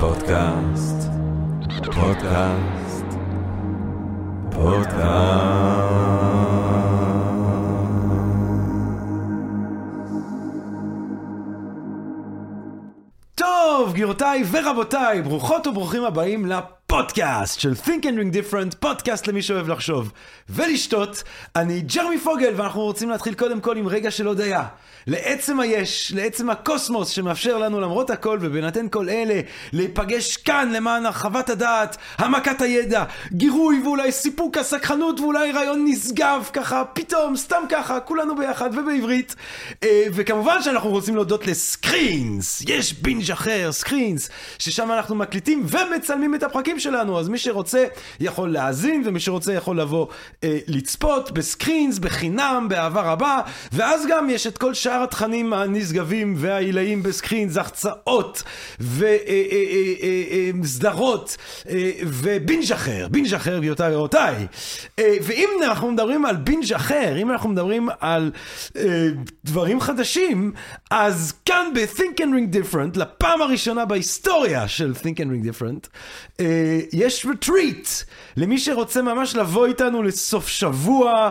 פודקאסט, פודקאסט, פודקאסט. טוב, גבירותיי ורבותיי, ברוכות וברוכים הבאים לפודקאסט של Think and Ring Different, פודקאסט למי שאוהב לחשוב ולשתות. אני ג'רמי פוגל, ואנחנו רוצים להתחיל קודם כל עם רגע של הודיה. לעצם היש, לעצם הקוסמוס שמאפשר לנו למרות הכל ובהינתן כל אלה, להיפגש כאן למען הרחבת הדעת, העמקת הידע, גירוי ואולי סיפוק הסקחנות ואולי רעיון נשגב ככה, פתאום, סתם ככה, כולנו ביחד ובעברית. אה, וכמובן שאנחנו רוצים להודות לסקרינס, יש בינג' אחר, סקרינס, ששם אנחנו מקליטים ומצלמים את הפרקים שלנו, אז מי שרוצה יכול להאזין ומי שרוצה יכול לבוא אה, לצפות בסקרינס, בחינם, באהבה רבה, ואז גם יש את כל שאר התכנים הנשגבים והעילאים בסקרינס, החצאות וסדרות ובינג' אחר, בינג' אחר גבירותיי ורבותיי. אה, ואם אנחנו מדברים על בינג' אחר, אם אנחנו מדברים על אה, דברים חדשים, אז כאן ב-Think and Ring Different, לפעם הראשונה בהיסטוריה של Think and Ring Different, אה, יש retreat למי שרוצה ממש לבוא איתנו לסוף שבוע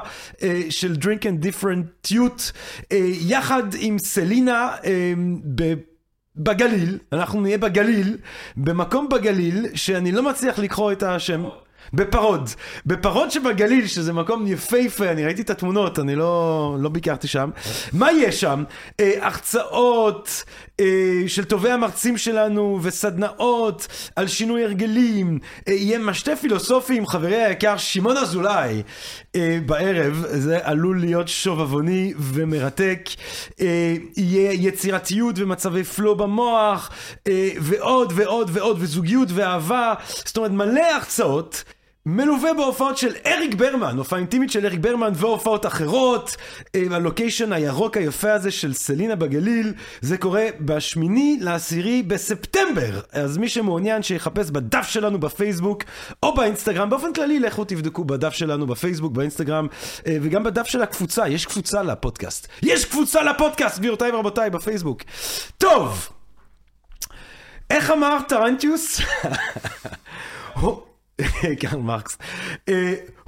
של Drink and Different יות, יחד עם סלינה ב... בגליל, אנחנו נהיה בגליל, במקום בגליל שאני לא מצליח לקרוא את השם. בפרוד, בפרוד שבגליל, שזה מקום יפהפה, אני ראיתי את התמונות, אני לא, לא ביקרתי שם. מה יש שם? אה, הרצאות אה, של טובי המרצים שלנו וסדנאות על שינוי הרגלים. אה, יהיה משתה פילוסופי עם חברי היקר שמעון אזולאי אה, בערב, זה עלול להיות שובבוני ומרתק. אה, יהיה יצירתיות ומצבי פלו במוח, אה, ועוד ועוד ועוד, וזוגיות ואהבה, זאת אומרת מלא הרצאות. מלווה בהופעות של אריק ברמן, הופעה אינטימית של אריק ברמן והופעות אחרות. ה location הירוק היפה הזה של סלינה בגליל, זה קורה בשמיני לעשירי בספטמבר. אז מי שמעוניין שיחפש בדף שלנו בפייסבוק או באינסטגרם, באופן כללי לכו תבדקו בדף שלנו בפייסבוק, באינסטגרם וגם בדף של הקבוצה, יש קבוצה לפודקאסט. יש קבוצה לפודקאסט, גבירותיי ורבותיי, בפייסבוק. טוב, איך אמר טרנטיוס? קרל מרקס.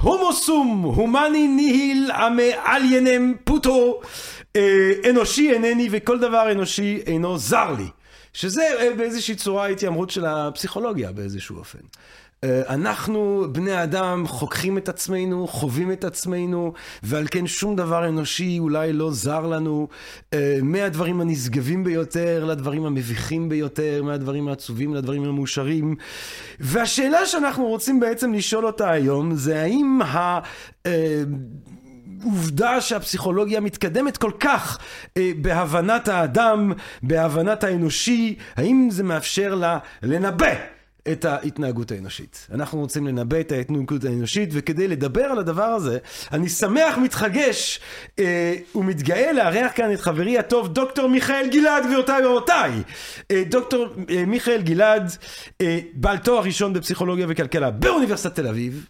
הומוסום, הומני ניהיל עמי עליינם פוטו, אנושי אינני וכל דבר אנושי אינו זר לי. שזה באיזושהי צורה התיימרות של הפסיכולוגיה באיזשהו אופן. אנחנו, בני אדם, חוקרים את עצמנו, חווים את עצמנו, ועל כן שום דבר אנושי אולי לא זר לנו, מהדברים הנשגבים ביותר לדברים המביכים ביותר, מהדברים העצובים לדברים המאושרים. והשאלה שאנחנו רוצים בעצם לשאול אותה היום, זה האם ה... עובדה שהפסיכולוגיה מתקדמת כל כך אה, בהבנת האדם, בהבנת האנושי, האם זה מאפשר לה לנבא את ההתנהגות האנושית. אנחנו רוצים לנבא את ההתנהגות האנושית, וכדי לדבר על הדבר הזה, אני שמח, מתחגש אה, ומתגאה לארח כאן את חברי הטוב, דוקטור מיכאל גלעד, גבירותיי ורבותיי. אה, דוקטור אה, מיכאל גלעד, אה, בעל תואר ראשון בפסיכולוגיה וכלכלה באוניברסיטת תל אביב,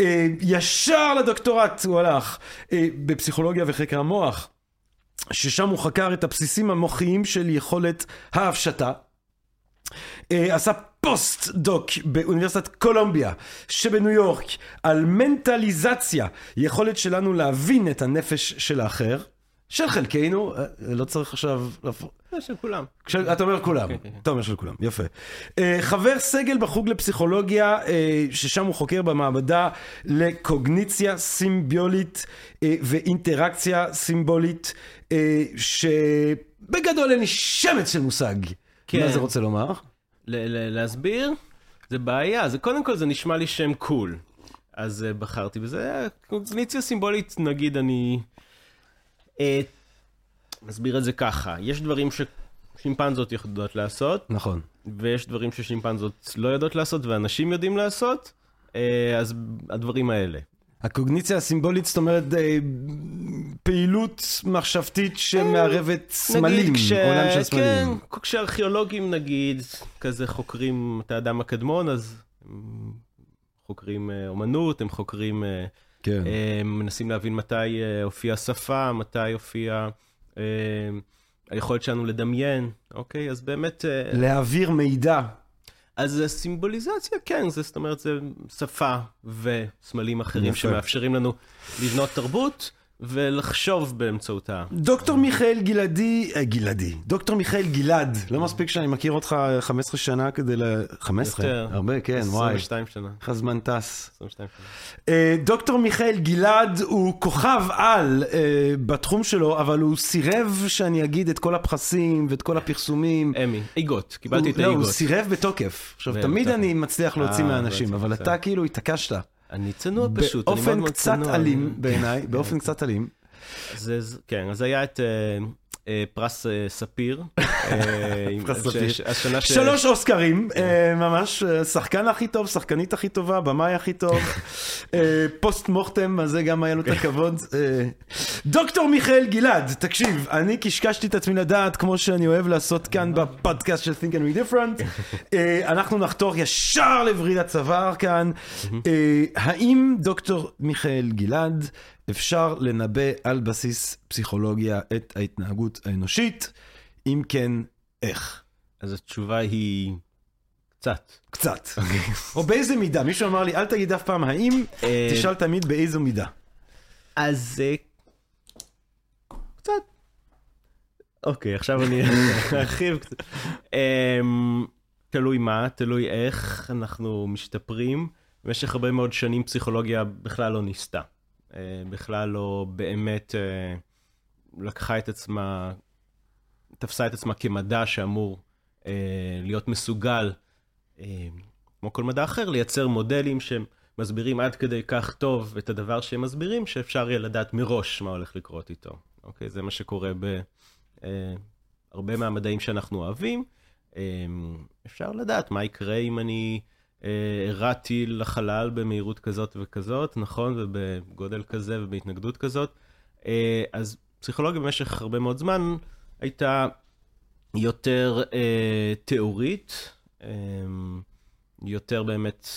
אה, ישר לדוקטורט הוא הלך אה, בפסיכולוגיה וחקר המוח. ששם הוא חקר את הבסיסים המוחיים של יכולת ההפשטה. עשה פוסט דוק באוניברסיטת קולומביה שבניו יורק על מנטליזציה, יכולת שלנו להבין את הנפש של האחר, של חלקנו, לא צריך עכשיו... של כולם. אתה אומר כולם, אתה אומר של כולם, יפה. חבר סגל בחוג לפסיכולוגיה, ששם הוא חוקר במעבדה לקוגניציה סימביולית ואינטראקציה סימבולית, שבגדול אין לי שמץ של מושג. מה זה רוצה לומר? להסביר, זה בעיה, זה קודם כל זה נשמע לי שם קול, אז uh, בחרתי בזה, קוגניציה סימבולית נגיד אני אה, מסביר את זה ככה, יש דברים ששימפנזות יודעות לעשות, נכון, ויש דברים ששימפנזות לא יודעות לעשות ואנשים יודעים לעשות, אה, אז הדברים האלה. הקוגניציה הסימבולית, זאת אומרת, פעילות מחשבתית שמערבת סמלים, כש... עולם של סמלים. כן, כשארכיאולוגים נגיד, כזה חוקרים את האדם הקדמון, אז הם חוקרים אומנות, הם חוקרים, כן. הם מנסים להבין מתי הופיעה שפה, מתי הופיעה היכולת שלנו לדמיין, אוקיי? אז באמת... להעביר מידע. אז הסימבוליזציה, כן, זה, זאת אומרת, זה שפה וסמלים אחרים. שמאפשרים לנו לבנות תרבות ולחשוב באמצעותה. דוקטור מיכאל גלעדי, אה, גלעדי, דוקטור מיכאל גלעד, לא מספיק שאני מכיר אותך 15 שנה כדי ל... 15? יותר. הרבה, כן, וואי. 22 שנה. איך הזמן טס. 22 שנה. אה, דוקטור מיכאל גלעד הוא כוכב על אה, בתחום שלו, אבל הוא סירב שאני אגיד את כל הפרסים ואת כל הפרסומים. אמי, איגות, קיבלתי את הוא- לא, הוא האיגות. סירב בתוקף. עכשיו. תמיד אני מצליח להוציא מהאנשים, אבל. אתה כאילו התעקשת. אני צנוע פשוט, אני מאוד באופן מאוד קצת צנוע. אלים בעיניי, באופן קצת אלים. כן, אז היה את אה, פרס אה, ספיר. אה, פרס ש- ספיר. ש... שלוש אוסקרים, אה, ממש, אה, שחקן הכי טוב, שחקנית הכי טובה, במאי הכי טוב, אה, פוסט מורטם, אז זה גם היה לו את הכבוד. אה, דוקטור מיכאל גלעד, תקשיב, אני קשקשתי את עצמי לדעת, כמו שאני אוהב לעשות כאן בפודקאסט של Think and Be Different, אה, אנחנו נחתור ישר לווריד הצוואר כאן. אה, האם דוקטור מיכאל גלעד, אפשר לנבא על בסיס פסיכולוגיה את ההתנהגות האנושית? אם כן, איך? אז התשובה היא קצת. קצת. או באיזה מידה. מישהו אמר לי, אל תגיד אף פעם האם, אה, תשאל תמיד באיזו מידה. אז אה, קצת. אוקיי, עכשיו אני ארחיב קצת. אמ, תלוי מה, תלוי איך אנחנו משתפרים. במשך הרבה מאוד שנים פסיכולוגיה בכלל לא ניסתה. אה, בכלל לא באמת אה, לקחה את עצמה, תפסה את עצמה כמדע שאמור אה, להיות מסוגל, כמו כל מדע אחר, לייצר מודלים שמסבירים עד כדי כך טוב את הדבר שהם מסבירים, שאפשר יהיה לדעת מראש מה הולך לקרות איתו. אוקיי? זה מה שקורה בהרבה מהמדעים שאנחנו אוהבים. אפשר לדעת מה יקרה אם אני אה, הרעתי לחלל במהירות כזאת וכזאת, נכון? ובגודל כזה ובהתנגדות כזאת. אה, אז פסיכולוגיה במשך הרבה מאוד זמן הייתה יותר אה, תיאורית, יותר באמת,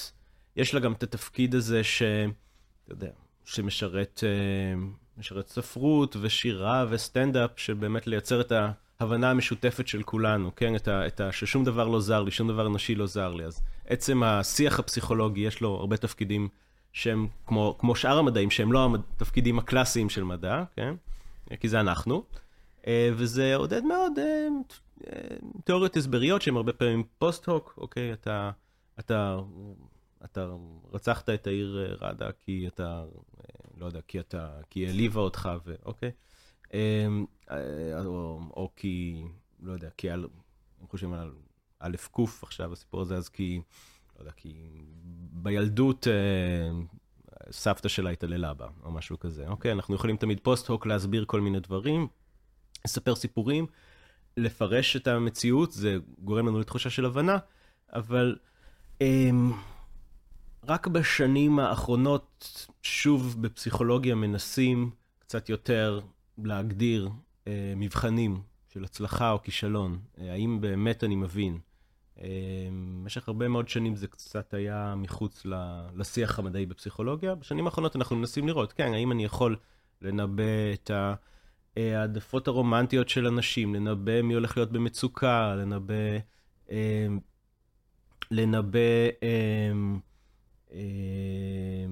יש לה גם את התפקיד הזה ש... אתה יודע, שמשרת משרת ספרות ושירה וסטנדאפ, שבאמת לייצר את ההבנה המשותפת של כולנו, כן? את ה, את ה, ששום דבר לא זר לי, שום דבר אנושי לא זר לי. אז עצם השיח הפסיכולוגי, יש לו הרבה תפקידים שהם כמו, כמו שאר המדעים, שהם לא התפקידים הקלאסיים של מדע, כן? כי זה אנחנו. אה, וזה עודד מאוד אה, תיאוריות הסבריות שהן הרבה פעמים פוסט-הוק, אוקיי? אתה, אתה, אתה רצחת את העיר אה, ראדה כי אתה, לא יודע, כי אתה, כי העליבה אותך, ו- אוקיי? אה, אה, או, או כי, לא יודע, כי על, אני חושב על א' ק' עכשיו, הסיפור הזה, אז כי, לא יודע, כי בילדות אה, סבתא שלה התעללה בה, או משהו כזה, אוקיי? אנחנו יכולים תמיד פוסט-הוק להסביר כל מיני דברים, לספר סיפורים, לפרש את המציאות, זה גורם לנו לתחושה של הבנה, אבל אמ, רק בשנים האחרונות, שוב בפסיכולוגיה מנסים קצת יותר להגדיר אה, מבחנים של הצלחה או כישלון. אה, האם באמת אני מבין? אה, במשך הרבה מאוד שנים זה קצת היה מחוץ לשיח המדעי בפסיכולוגיה. בשנים האחרונות אנחנו מנסים לראות, כן, האם אני יכול לנבא את. אה, העדפות הרומנטיות של אנשים, לנבא מי הולך להיות במצוקה, לנבא, אה, לנבא אה, אה,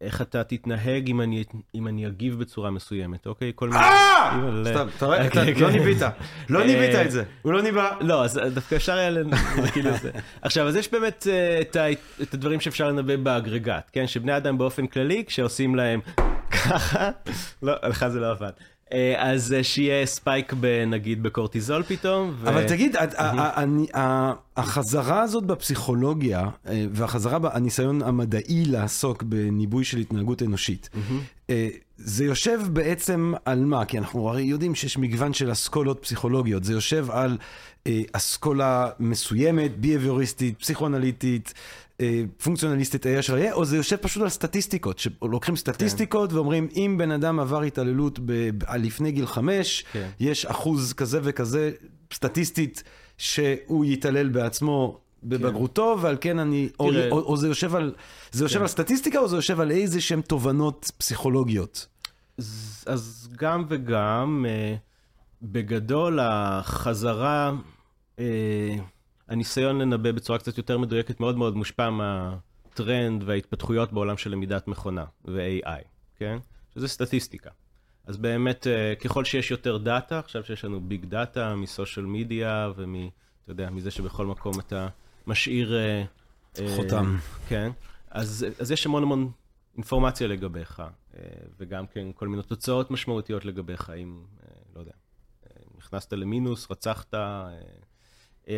איך אתה תתנהג אם אני, אם אני אגיב בצורה מסוימת, אוקיי? כל מיני... אה! אבל, סתם, אתה רואה, אתה אוקיי, לא כן. ניבאת. לא אה, ניבאת את זה. הוא לא ניבא. לא, אז דווקא אפשר היה לנ... כאילו זה. עכשיו, אז יש באמת אה, את, ה... את הדברים שאפשר לנבא באגרגט, כן? שבני אדם באופן כללי, כשעושים להם ככה, לא, לך זה לא עבד. אה, אז אה, שיהיה ספייק נגיד בקורטיזול פתאום. ו- אבל תגיד, ה- ה- ה- אני- ה- החזרה הזאת בפסיכולוגיה, אה, והחזרה בניסיון המדעי לעסוק בניבוי של התנהגות אנושית, אה, זה יושב בעצם על מה? כי אנחנו הרי יודעים שיש מגוון של אסכולות פסיכולוגיות. זה יושב על אה, אסכולה מסוימת, ביהביוריסטית, פסיכואנליטית, אה, פונקציונליסטית, היה של היה, או זה יושב פשוט על סטטיסטיקות, שלוקחים סטטיסטיקות ואומרים, אם בן אדם עבר התעללות ב- לפני גיל חמש, כן. יש אחוז כזה וכזה, סטטיסטית, שהוא יתעלל בעצמו בבגרותו, ועל כן אני, או, או, או זה יושב על, זה יושב כן. על סטטיסטיקה, או זה יושב על איזה שהן תובנות פסיכולוגיות? אז, אז גם וגם, אה, בגדול החזרה, אה, הניסיון לנבא בצורה קצת יותר מדויקת מאוד מאוד מושפע מהטרנד וההתפתחויות בעולם של למידת מכונה ו-AI, כן? שזה סטטיסטיקה. אז באמת, אה, ככל שיש יותר data, עכשיו שיש לנו big data מ social media ומ... אתה יודע, מזה שבכל מקום אתה משאיר... אה, אה, חותם. כן. אז, אז יש המון המון אינפורמציה לגביך, וגם כן כל מיני תוצאות משמעותיות לגביך, אם, לא יודע, נכנסת למינוס, רצחת,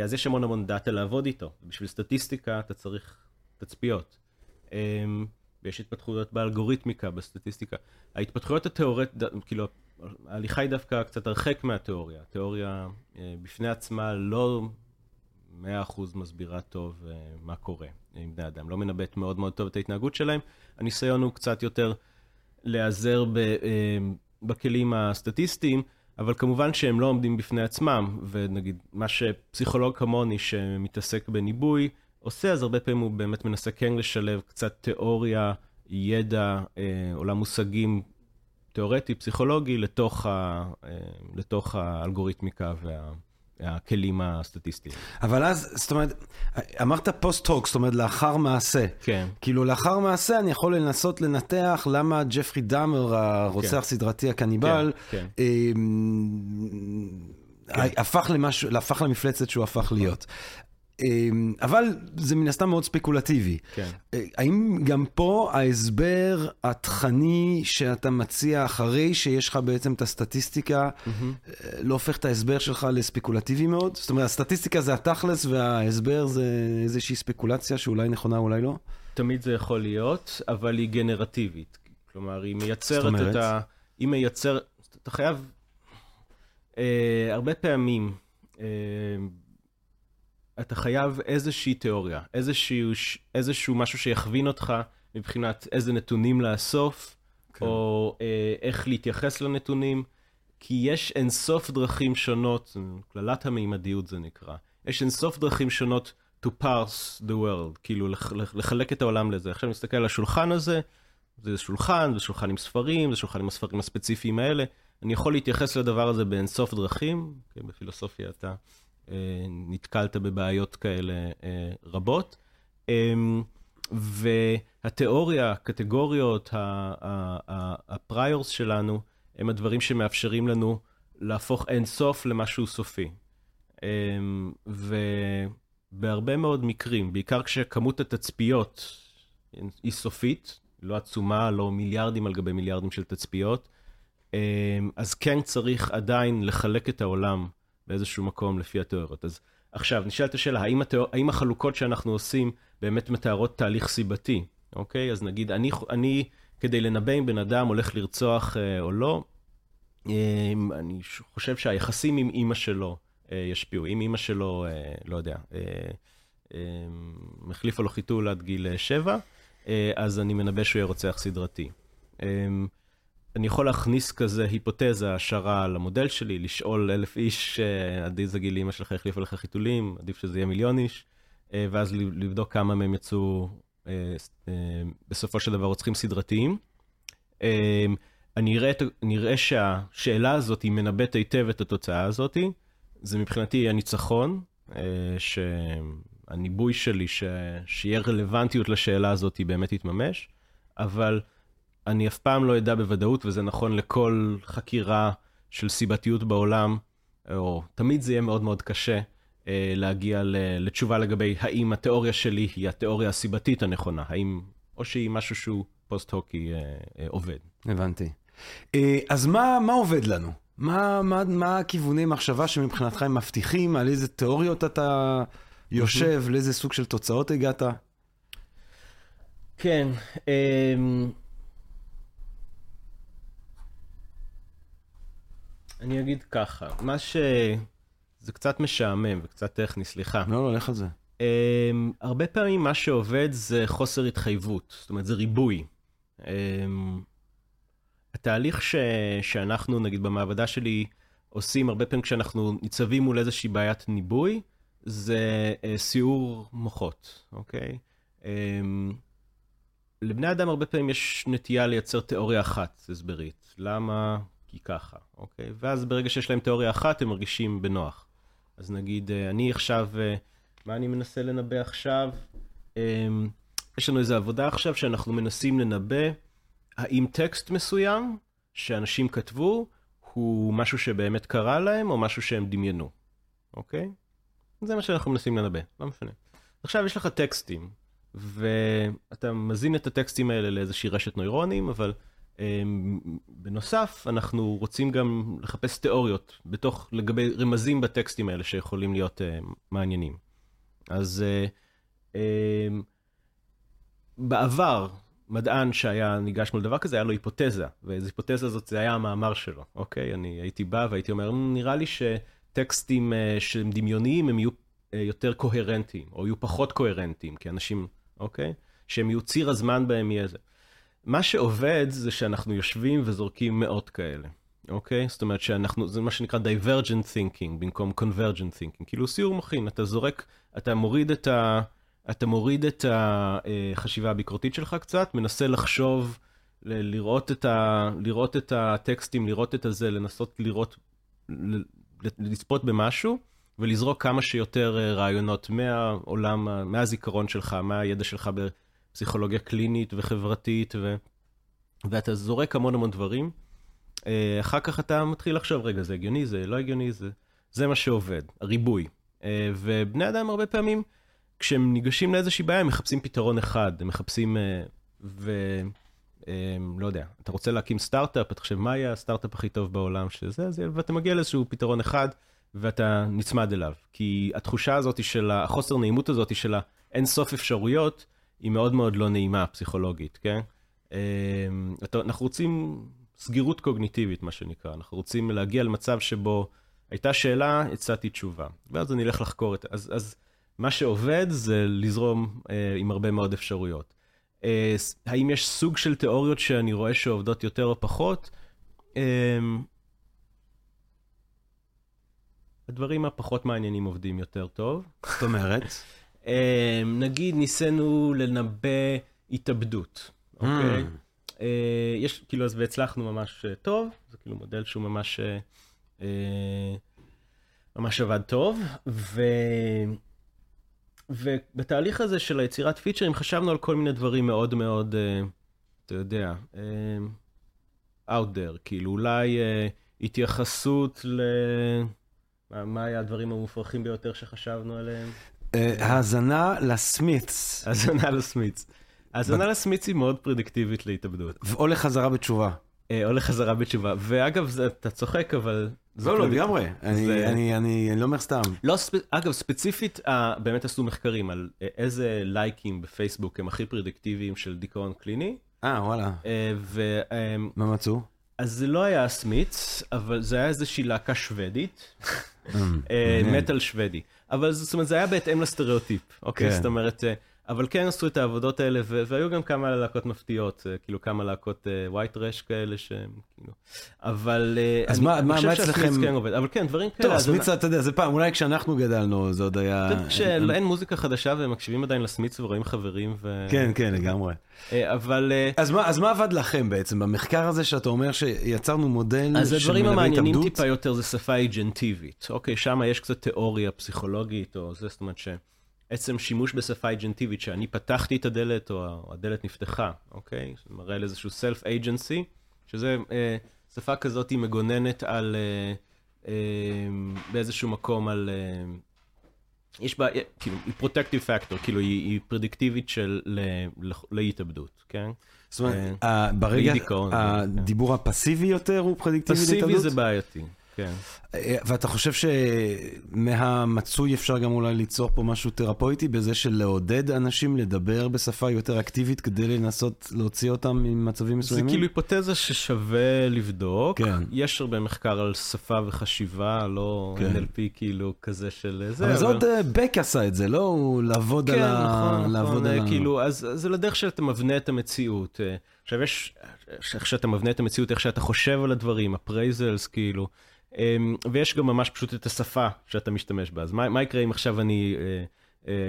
אז יש המון המון data לעבוד איתו. בשביל סטטיסטיקה אתה צריך תצפיות. ויש התפתחויות באלגוריתמיקה, בסטטיסטיקה. ההתפתחויות התיאורטיות, כאילו, ההליכה היא דווקא קצת הרחק מהתיאוריה. התיאוריה אה, בפני עצמה לא מאה אחוז מסבירה טוב אה, מה קורה עם בני אדם, לא מנבאת מאוד מאוד טוב את ההתנהגות שלהם. הניסיון הוא קצת יותר להיעזר אה, בכלים הסטטיסטיים, אבל כמובן שהם לא עומדים בפני עצמם, ונגיד, מה שפסיכולוג כמוני שמתעסק בניבוי, עושה, אז הרבה פעמים הוא באמת מנסה כן לשלב קצת תיאוריה, ידע, אה, עולם מושגים תיאורטי, פסיכולוגי, לתוך, ה, אה, לתוך האלגוריתמיקה וה... הכלים הסטטיסטיים. אבל אז, זאת אומרת, אמרת פוסט-הוק, זאת אומרת, לאחר מעשה. כן. כאילו, לאחר מעשה אני יכול לנסות לנתח למה ג'פרי דאמר, הרוצח כן. סדרתי הקניבל, כן, כן. אה, כן. הפך למשהו, הפך למפלצת שהוא הפך להיות. אמ, אבל זה מן הסתם מאוד ספקולטיבי. כן. אה, האם גם פה ההסבר התכני שאתה מציע אחרי שיש לך בעצם את הסטטיסטיקה, mm-hmm. לא הופך את ההסבר שלך לספקולטיבי מאוד? זאת אומרת, הסטטיסטיקה זה התכלס וההסבר זה איזושהי ספקולציה שאולי נכונה, אולי לא? תמיד זה יכול להיות, אבל היא גנרטיבית. כלומר, היא מייצרת את ה... היא מייצרת... אתה חייב... אה, הרבה פעמים... אה, אתה חייב איזושהי תיאוריה, איזשהו, איזשהו משהו שיכווין אותך מבחינת איזה נתונים לאסוף, כן. או אה, איך להתייחס לנתונים, כי יש אינסוף דרכים שונות, קללת המימדיות זה נקרא, יש אינסוף דרכים שונות to parse the world, כאילו לח, לחלק את העולם לזה. עכשיו נסתכל על השולחן הזה, זה שולחן, זה שולחן עם ספרים, זה שולחן עם הספרים הספציפיים האלה. אני יכול להתייחס לדבר הזה באינסוף דרכים, כן, בפילוסופיה אתה נתקלת בבעיות כאלה אה, רבות. אמ, והתיאוריה, הקטגוריות, הפריורס שלנו, הם הדברים שמאפשרים לנו להפוך אין סוף למשהו סופי. אמ, ובהרבה מאוד מקרים, בעיקר כשכמות התצפיות היא סופית, לא עצומה, לא מיליארדים על גבי מיליארדים של תצפיות, אמ, אז כן צריך עדיין לחלק את העולם באיזשהו מקום לפי התיאוריות. אז עכשיו, נשאלת השאלה, האם, התיאור... האם החלוקות שאנחנו עושים באמת מתארות תהליך סיבתי, אוקיי? אז נגיד, אני, אני כדי לנבא אם בן אדם הולך לרצוח אה, או לא, אה, אני חושב שהיחסים עם אימא שלו אה, ישפיעו. אם אימא שלו, אה, לא יודע, אה, אה, החליפה לו חיתול עד גיל שבע, אה, אז אני מנבא שהוא יהיה רוצח סדרתי. אה, אני יכול להכניס כזה היפותזה, השערה למודל שלי, לשאול אלף איש, אה, עד איזה גיל אמא שלך החליפה לך חיתולים, עדיף שזה יהיה מיליון איש, אה, ואז לבדוק כמה מהם יצאו אה, בסופו של דבר רוצחים סדרתיים. אני אראה, אני אראה שהשאלה הזאת היא מנבאת היטב את התוצאה הזאת. זה מבחינתי הניצחון, שהניבוי שלי, ש... שיהיה רלוונטיות לשאלה הזאת, באמת תתממש, אבל אני אף פעם לא אדע בוודאות, וזה נכון לכל חקירה של סיבתיות בעולם, או תמיד זה יהיה מאוד מאוד קשה אה, להגיע לתשובה לגבי האם התיאוריה שלי היא התיאוריה הסיבתית הנכונה, האם, או שהיא משהו שהוא פוסט-הוקי אה, אה, עובד. הבנתי. אה, אז מה, מה עובד לנו? מה, מה, מה הכיווני מחשבה שמבחינתך הם מבטיחים? על איזה תיאוריות אתה יושב? לאיזה סוג של תוצאות הגעת? כן, אה, אני אגיד ככה, מה ש... זה קצת משעמם וקצת טכני, סליחה. לא, לא, לך על זה. Um, הרבה פעמים מה שעובד זה חוסר התחייבות, זאת אומרת, זה ריבוי. Um, התהליך ש... שאנחנו, נגיד, במעבדה שלי עושים הרבה פעמים כשאנחנו ניצבים מול איזושהי בעיית ניבוי, זה uh, סיעור מוחות, אוקיי? Um, לבני אדם הרבה פעמים יש נטייה לייצר תיאוריה אחת הסברית. למה? כי ככה, אוקיי? ואז ברגע שיש להם תיאוריה אחת, הם מרגישים בנוח. אז נגיד, אה, אני עכשיו, אה, מה אני מנסה לנבא עכשיו? אמ, יש לנו איזו עבודה עכשיו שאנחנו מנסים לנבא האם טקסט מסוים שאנשים כתבו הוא משהו שבאמת קרה להם או משהו שהם דמיינו, אוקיי? זה מה שאנחנו מנסים לנבא, לא משנה. עכשיו יש לך טקסטים, ואתה מזין את הטקסטים האלה לאיזושהי רשת נוירונים, אבל בנוסף, אנחנו רוצים גם לחפש תיאוריות בתוך, לגבי רמזים בטקסטים האלה שיכולים להיות uh, מעניינים. אז uh, um, בעבר, מדען שהיה ניגש מול דבר כזה, היה לו היפותזה, ואיזו היפותזה הזאת, זה היה המאמר שלו, אוקיי? אני הייתי בא והייתי אומר, נראה לי שטקסטים uh, שהם דמיוניים, הם יהיו יותר קוהרנטיים, או יהיו פחות קוהרנטיים, כי אנשים, אוקיי? שהם יהיו ציר הזמן בהם יהיה זה. מה שעובד זה שאנחנו יושבים וזורקים מאות כאלה, אוקיי? זאת אומרת שאנחנו, זה מה שנקרא divergent thinking במקום convergent thinking, כאילו סיור מוחין, אתה זורק, אתה מוריד את ה... אתה מוריד את החשיבה הביקורתית שלך קצת, מנסה לחשוב, ל- לראות את, ה, לראות את הטקסטים, לראות את הזה, לנסות לראות, לצפות במשהו, ולזרוק כמה שיותר אה, רעיונות מהעולם, מהזיכרון שלך, מהידע שלך בפסיכולוגיה קלינית וחברתית, ו... ואתה זורק המון המון דברים. אה, אחר כך אתה מתחיל לחשוב, רגע, זה הגיוני, זה לא הגיוני, זה, זה מה שעובד, הריבוי. אה, ובני אדם הרבה פעמים, כשהם ניגשים לאיזושהי בעיה, הם מחפשים פתרון אחד, הם מחפשים, ו... לא יודע, אתה רוצה להקים סטארט-אפ, אתה חושב, מה יהיה הסטארט-אפ הכי טוב בעולם שזה, זה, ואתה מגיע לאיזשהו פתרון אחד, ואתה נצמד אליו. כי התחושה הזאת של החוסר נעימות הזאת של האין סוף אפשרויות, היא מאוד מאוד לא נעימה פסיכולוגית, כן? אנחנו רוצים סגירות קוגניטיבית, מה שנקרא. אנחנו רוצים להגיע למצב שבו הייתה שאלה, הצעתי תשובה. ואז אני אלך לחקור את... אז, אז מה שעובד זה לזרום אה, עם הרבה מאוד אפשרויות. אה, האם יש סוג של תיאוריות שאני רואה שעובדות יותר או פחות? אה, הדברים הפחות מעניינים עובדים יותר טוב. זאת אומרת? אה, נגיד ניסינו לנבא התאבדות, אוקיי? אה, יש, כאילו, אז והצלחנו ממש אה, טוב, זה כאילו מודל שהוא ממש, ממש עבד טוב, ו... ובתהליך הזה של היצירת פיצ'רים חשבנו על כל מיני דברים מאוד מאוד, אתה יודע, out there, כאילו אולי התייחסות ל... מה היה הדברים המופרכים ביותר שחשבנו עליהם? האזנה לסמית'ס. האזנה לסמית'ס. האזנה לסמית'ס היא מאוד פרדיקטיבית להתאבדות. או לחזרה בתשובה. או לחזרה בתשובה. ואגב, אתה צוחק, אבל... לא, לא, לגמרי. אני לא אומר סתם. לא, אגב, ספציפית, באמת עשו מחקרים על איזה לייקים בפייסבוק הם הכי פרדיקטיביים של דיכאון קליני. אה, וואלה. מה מצאו? אז זה לא היה סמיץ, אבל זה היה איזושהי להקה שוודית, מטאל שוודי. אבל זאת אומרת, זה היה בהתאם לסטריאוטיפ, אוקיי? זאת אומרת, אבל כן עשו את העבודות האלה, והיו גם כמה להקות מפתיעות, כאילו כמה להקות ווייט רש כאלה שהם, כאילו, אבל... אז מה אצלכם? כן עובד, אבל כן, דברים כאלה. טוב, סמיץ, אתה יודע, זה פעם, אולי כשאנחנו גדלנו, זה עוד היה... כשאין מוזיקה חדשה והם מקשיבים עדיין לסמיץ ורואים חברים ו... כן, כן, לגמרי. אבל... אז מה עבד לכם בעצם במחקר הזה שאתה אומר שיצרנו מודל אז הדברים המעניינים טיפה יותר זה שפה אג'נטיבית. אוקיי, שם יש קצת תיאוריה פסיכולוגית, או זה, זאת אומרת ש... עצם שימוש בשפה אג'נטיבית, שאני פתחתי את הדלת או הדלת נפתחה, אוקיי? זה מראה על איזשהו self agency, שזה אה, שפה כזאת היא מגוננת על, אה, אה, באיזשהו מקום על, אה, יש בה, כאילו, היא protective factor, כאילו היא, היא פרדיקטיבית של להתאבדות, כן? זאת אומרת, אה, ברגע, הדיבור כן. הפסיבי יותר הוא פרדיקטיבי להתאבדות? פסיבי זה בעייתי. כן. ואתה חושב שמהמצוי אפשר גם אולי ליצור פה משהו תרפויטי בזה של לעודד אנשים לדבר בשפה יותר אקטיבית כדי לנסות להוציא אותם ממצבים מסוימים? זה כאילו היפותזה ששווה לבדוק. כן. יש הרבה מחקר על שפה וחשיבה, לא כן. NLP כאילו כזה של זה. אבל זה עוד בק עשה את זה, לא? הוא לעבוד כן, על ה... כן, נכון, נכון, כאילו, אז זה לדרך שאתה מבנה את המציאות. עכשיו יש, איך שאתה מבנה את המציאות, איך שאתה חושב על הדברים, ה appraisals, כאילו. אמ, ויש גם ממש פשוט את השפה שאתה משתמש בה. אז מה, מה יקרה אם עכשיו אני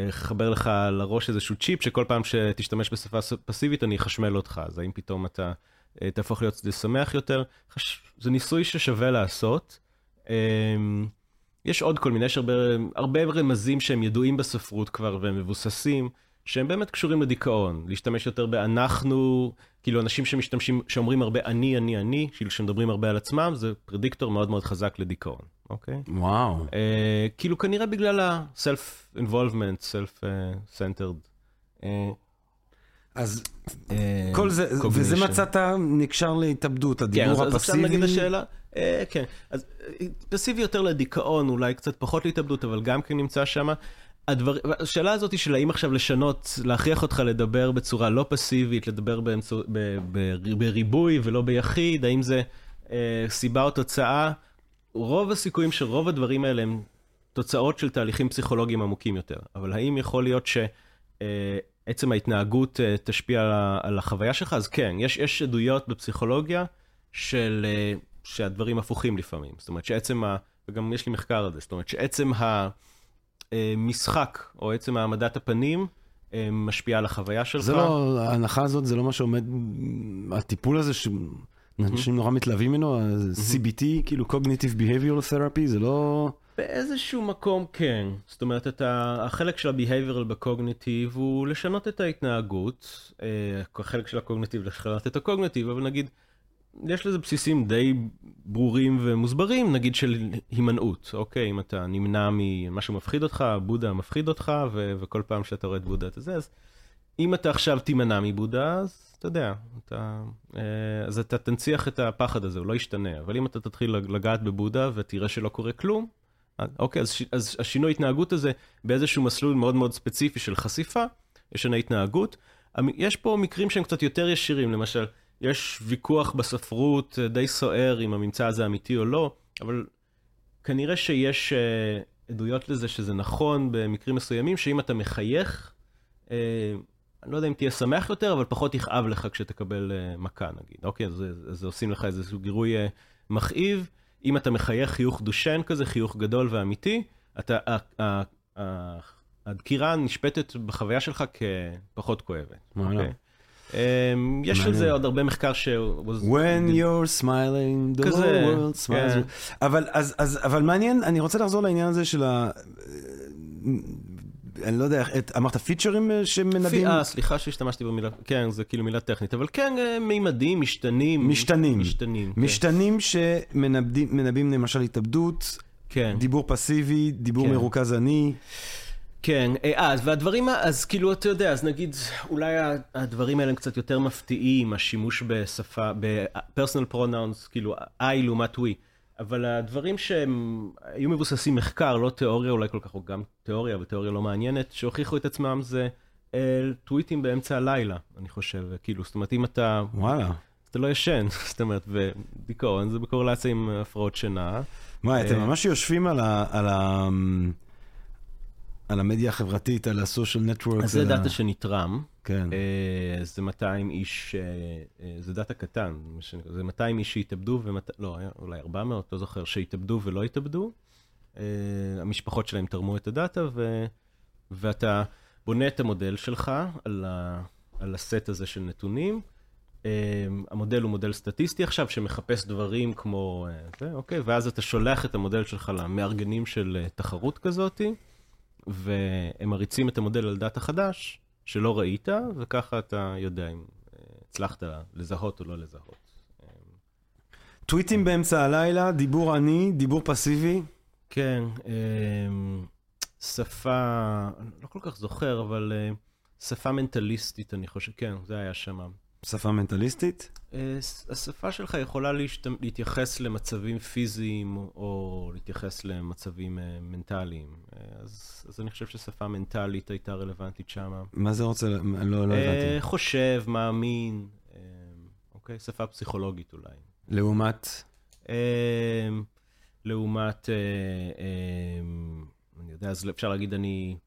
אחבר לך לראש איזשהו צ'יפ, שכל פעם שתשתמש בשפה פסיבית אני אחשמל אותך, אז האם פתאום אתה תהפוך להיות שמח יותר? זה ניסוי ששווה לעשות. אמ, יש עוד כל מיני, יש הרבה, הרבה רמזים שהם ידועים בספרות כבר והם מבוססים, שהם באמת קשורים לדיכאון. להשתמש יותר באנחנו, כאילו אנשים שמשתמשים, שאומרים הרבה אני, אני, אני, כאילו שמדברים הרבה על עצמם, זה פרדיקטור מאוד מאוד חזק לדיכאון, אוקיי? וואו. אה, כאילו כנראה בגלל ה-self involvement, self uh, אז אה, כל זה, וזה cognition. מצאת נקשר להתאבדות, כן, הדיבור אז, אז עכשיו הפסיבי. נגיד השאלה, אה, כן, אז פסיבי יותר לדיכאון, אולי קצת פחות להתאבדות, אבל גם כן נמצא שם. הדבר, השאלה הזאת היא של האם עכשיו לשנות, להכריח אותך לדבר בצורה לא פסיבית, לדבר באמצע, ב, ב, בריבוי ולא ביחיד, האם זה אה, סיבה או תוצאה? רוב הסיכויים שרוב הדברים האלה הם תוצאות של תהליכים פסיכולוגיים עמוקים יותר. אבל האם יכול להיות שעצם ההתנהגות אה, תשפיע על ה- על החוויה שלך? אז כן, יש, יש עדויות בפסיכולוגיה של, אה, שהדברים הפוכים לפעמים. זאת אומרת שעצם ה... וגם יש לי מחקר על זה, זאת אומרת שעצם המשחק, או עצם העמדת הפנים, אה, משפיעה על החוויה שלך. זה לא, ההנחה הזאת זה לא מה שעומד, הטיפול הזה שאנשים נורא מתלהבים ממנו, ה-CBT, כאילו Cognitive Behavioral Therapy, זה לא... באיזשהו מקום כן. זאת אומרת, אתה, החלק של ה-behavioral בקוגניטיב הוא לשנות את ההתנהגות, אה, החלק של הקוגניטיב לשנות את הקוגניטיב, אבל נגיד, יש לזה בסיסים די ברורים ומוסברים, נגיד של הימנעות, אוקיי? אם אתה נמנע ממשהו מפחיד אותך, בודה מפחיד אותך, ו- וכל פעם שאתה רואה את בודה אתה זה, אז אם אתה עכשיו תימנע מבודה, אז אתה יודע, אתה, אה, אז אתה תנציח את הפחד הזה, הוא לא ישתנה. אבל אם אתה תתחיל לגעת בבודה ותראה שלא קורה כלום, אוקיי, אז, אז השינוי התנהגות הזה באיזשהו מסלול מאוד מאוד ספציפי של חשיפה, ישנה התנהגות. המ- יש פה מקרים שהם קצת יותר ישירים, למשל, יש ויכוח בספרות אה, די סוער אם הממצא הזה אמיתי או לא, אבל כנראה שיש אה, עדויות לזה שזה נכון במקרים מסוימים, שאם אתה מחייך, אה, אני לא יודע אם תהיה שמח יותר, אבל פחות יכאב לך כשתקבל מכה נגיד. אוקיי, אז, אז, עושים לך איזשהו גירוי מכאיב. אם אתה מחייך חיוך דושן כזה, חיוך גדול ואמיתי, אתה, הדקירה נשפטת בחוויה שלך כפחות כואבת. וואלה. אוקיי? אמ, יש על. זה עוד הרבה מחקר ש... When you're smiling, the world smiles. כן. אבל, אז, אז, אבל מעניין, אני רוצה לחזור לעניין הזה של ה... אני לא יודע, את- אמרת פיצ'רים אה, שמנבאים? אה, סליחה שהשתמשתי במילה, כן, זה כאילו מילה טכנית, אבל כן, אה, מימדים, משתנים. משתנים. משתנים, כן. משתנים שמנבאים מנבאים למשל התאבדות, כן. דיבור פסיבי, דיבור כן. מרוכז אני. כן, אה, אז והדברים, ה- אז כאילו, אתה יודע, אז נגיד, אולי ה- הדברים האלה הם קצת יותר מפתיעים, השימוש בשפה, ב-personal pronouns, כאילו, I לעומת we, אבל הדברים שהם היו מבוססים מחקר, לא תיאוריה אולי כל כך, או גם תיאוריה, אבל תיאוריה לא מעניינת, שהוכיחו את עצמם זה אה, טוויטים באמצע הלילה, אני חושב, כאילו, זאת אומרת, אם אתה, וואלה. אתה לא ישן, זאת אומרת, ודיכאון, זה בקורלציה עם הפרעות שינה. וואי, אתם אה, ממש יושבים על ה... על המדיה החברתית, על ה social network. אז זה data שנתרם. כן. אה, זה 200 איש, אה, אה, זה data קטן, זה 200 איש שהתאבדו, ומת... לא, אולי 400, לא זוכר, שהתאבדו ולא התאבדו. המשפחות שלהם תרמו את ה data, ו... ואתה בונה את המודל שלך על, ה... על הסט הזה של נתונים. המודל הוא מודל סטטיסטי עכשיו, שמחפש דברים כמו זה, אוקיי, ואז אתה שולח את המודל שלך למארגנים של תחרות כזאתי, והם מריצים את המודל על דאטה חדש, שלא ראית, וככה אתה יודע אם אה, הצלחת לזהות או לא לזהות. טוויטים באמצע הלילה, דיבור אני, דיבור פסיבי. כן, אמ, שפה, לא כל כך זוכר, אבל אה, שפה מנטליסטית, אני חושב, כן, זה היה שם. שפה מנטליסטית. אה, השפה שלך יכולה להשת... להתייחס למצבים פיזיים או להתייחס למצבים אה, מנטליים. אה, אז, אז אני חושב ששפה מנטלית הייתה רלוונטית שם. מה זה רוצה, לא, לא הבנתי. חושב, מאמין, אוקיי? שפה פסיכולוגית אולי. לעומת, לעומת, אני יודע, אז אפשר להגיד אני,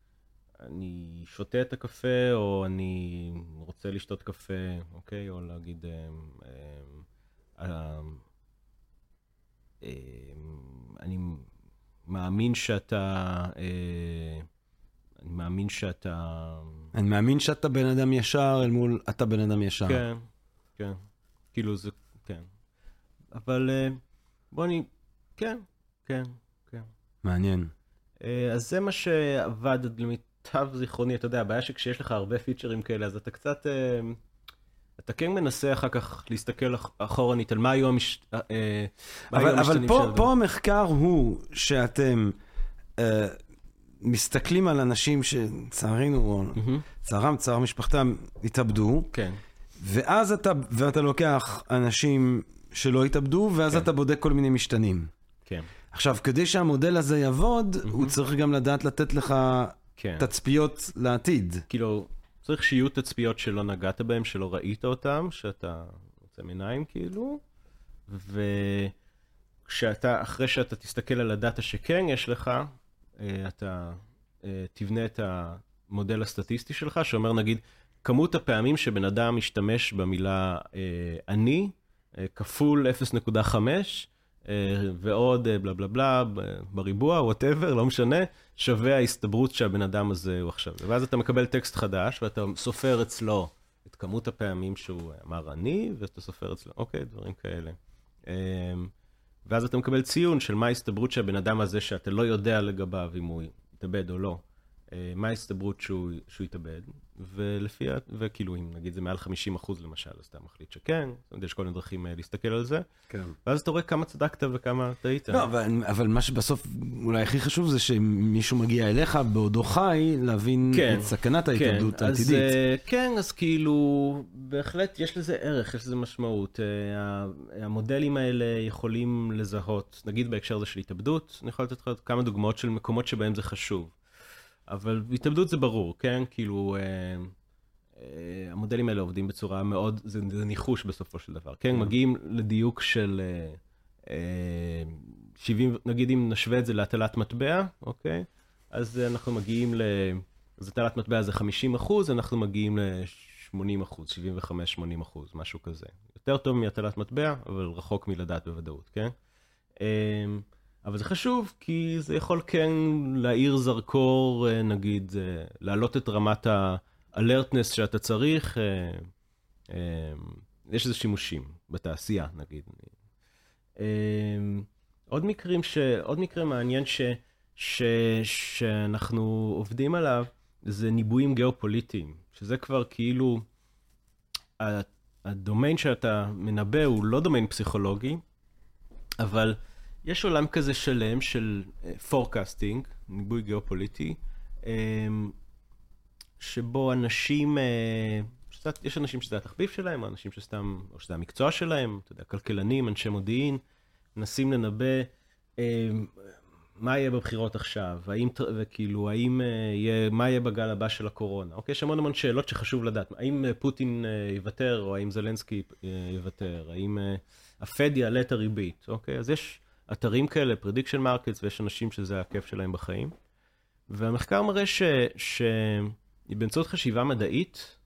אני שותה את הקפה, או אני רוצה לשתות קפה, אוקיי? או להגיד, אה, אה, אה, אני מאמין שאתה, אני מאמין שאתה... אני מאמין שאתה בן אדם ישר אל מול אתה בן אדם ישר. כן, כן. כאילו זה, כן. אבל בוא אני, כן, כן, כן. מעניין. אז זה מה שעבד למיטב זיכרוני, אתה יודע, הבעיה שכשיש לך הרבה פיצ'רים כאלה, אז אתה קצת... אה, אתה כן מנסה אחר כך להסתכל אח- אחורנית על מה היו המש... אה, היו אבל, אבל פה. פה המחקר הוא שאתם אה, מסתכלים על אנשים או מהמם, צערם, צער משפחתם, התאבדו, כן, ואז אתה, ואתה לוקח אנשים שלא התאבדו, ואז כן. אתה בודק כל מיני משתנים. כן, עכשיו, כדי שהמודל הזה יעבוד, הוא צריך גם לדעת לתת לך כן. תצפיות לעתיד. כאילו, צריך שיהיו תצפיות שלא נגעת בהן, שלא ראית אותן, שאתה עוצם עיניים כאילו, וכשאתה, אחרי שאתה תסתכל על הדאטה שכן יש לך, אה, אתה אה, תבנה את המודל הסטטיסטי שלך, שאומר נגיד, כמות הפעמים שבן אדם משתמש במילה אה, אני, כפול 0.5, אה, ועוד אה, בלה בלה בלה, בריבוע, whatever, לא משנה, שווה ההסתברות שהבן אדם הזה הוא עכשיו. ואז אתה מקבל טקסט חדש, ואתה סופר אצלו את כמות הפעמים שהוא אמר אני, ואתה סופר אצלו, אוקיי, דברים כאלה. אה, ואז אתה מקבל ציון של מה ההסתברות שהבן אדם הזה, שאתה לא יודע לגביו אם הוא יתאבד או לא, אה, מה ההסתברות שהוא, שהוא יתאבד, ולפי, וכאילו אם נגיד זה מעל 50 אחוז למשל, אז אתה מחליט שכן, זאת אומרת, יש כל מיני דרכים אה, להסתכל על זה, כן. ואז אתה רואה כמה צדקת וכמה טעית. לא, אבל, אבל מה שבסוף אולי הכי חשוב זה שמישהו מגיע אליך בעודו חי, להבין כן, את סכנת ההתאבדות אז, העתידית. אה, כן, אז כאילו, בהחלט יש לזה ערך, יש לזה משמעות. אה, המודלים האלה יכולים לזהות, נגיד בהקשר הזה של התאבדות, אני יכול לתת לך כמה דוגמאות של מקומות שבהם זה חשוב. אבל התאבדות זה ברור, כן? כאילו, אה, אה, המודלים האלה עובדים בצורה מאוד, זה, זה ניחוש בסופו של דבר, כן? מגיעים לדיוק של אה, אה, 70, נגיד אם נשווה את זה להטלת מטבע, אוקיי? אז אה, אנחנו מגיעים ל... אז הטלת מטבע זה 50 אחוז, אנחנו מגיעים ל-80 אחוז, 75-80 אחוז, משהו כזה. יותר טוב מהטלת מטבע, אבל רחוק מלדעת בוודאות, כן? אבל זה חשוב, כי זה יכול כן להאיר זרקור, אה, נגיד, אה, להעלות את רמת האלרטנס שאתה צריך. אה, יש לזה שימושים בתעשייה, נגיד. עוד מקרים ש... עוד מקרה מעניין ש... ש... שאנחנו עובדים עליו, זה ניבויים גיאופוליטיים, שזה כבר כאילו, הדומיין שאתה מנבא הוא לא דומיין פסיכולוגי, אבל יש עולם כזה שלם של forecasting, ניבוי גיאופוליטי, אמ, שבו אנשים, אה, שקצת, יש אנשים שזה התחביב שלהם, או אנשים שסתם, או שזה המקצוע שלהם, אתה יודע, כלכלנים, אנשי מודיעין, מנסים לנבא אה, מה יהיה בבחירות עכשיו, האם, וכאילו, האם אה, יהיה, מה יהיה בגל הבא של הקורונה. אוקיי, יש המון המון שאלות שחשוב לדעת. האם אה, פוטין אה, יוותר, או האם זלנסקי אה, יוותר, האם אה, הפד יעלה את הריבית, אוקיי? אז יש אתרים כאלה, prediction markets, ויש אנשים שזה הכיף שלהם בחיים. והמחקר מראה ש... ש... באמצעות חשיבה מדעית,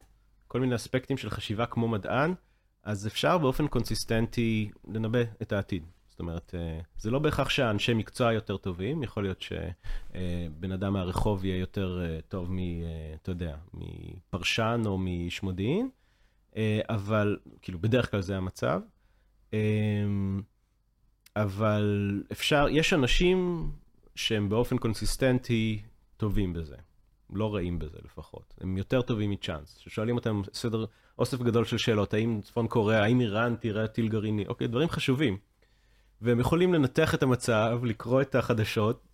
כל מיני אספקטים של חשיבה כמו מדען, אז אפשר באופן קונסיסטנטי לנבא את העתיד. זאת אומרת, אה, זה לא בהכרח שהאנשי מקצוע יותר טובים, יכול להיות שבן אדם מהרחוב יהיה יותר אה, טוב מ... אה, אתה יודע, מפרשן או מאיש מודיעין, אבל, כאילו, בדרך כלל זה המצב. אבל אפשר, יש אנשים שהם באופן קונסיסטנטי טובים בזה. לא רעים בזה לפחות. הם יותר טובים מצ'אנס. ששואלים אותם סדר, אוסף גדול של שאלות, האם צפון קוריאה, האם איראן תראה טיל גרעיני, אוקיי, דברים חשובים. והם יכולים לנתח את המצב, לקרוא את החדשות,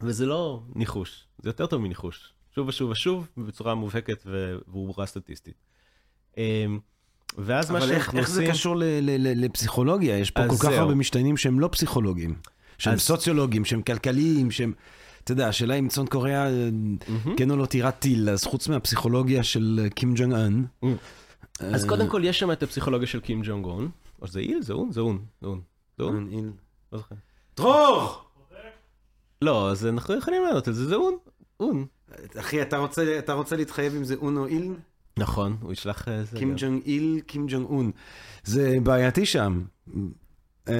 וזה לא ניחוש, זה יותר טוב מניחוש. שוב ושוב ושוב, בצורה מובהקת וברורה סטטיסטית. ואז מה אבל איך, שאנחנו איך זה עושים... קשור ל, ל, ל, לפסיכולוגיה? יש פה כל כך. הרבה משתנים שהם לא פסיכולוגיים. שהם אז- סוציולוגיים, שהם כלכליים, שהם... אתה יודע, השאלה אם צפון קוריאה אה, כן או לא תירת טיל, אז חוץ מהפסיכולוגיה של אה, קים ג'ונג אן. אז קודם כל יש שם את הפסיכולוגיה של קים ג'ונג און, או שזה איל? זה און? זה און. זה און. זה און? לא זוכר. דרור! לא, אז אנחנו יכולים לענות על זה, זה און. און. אחי, אתה רוצה, אתה רוצה להתחייב אם זה און או איל? נכון, הוא ישלח... אה, זה קים. ג'ונג איל, קים ג'ונג און. זה בעייתי שם. אה,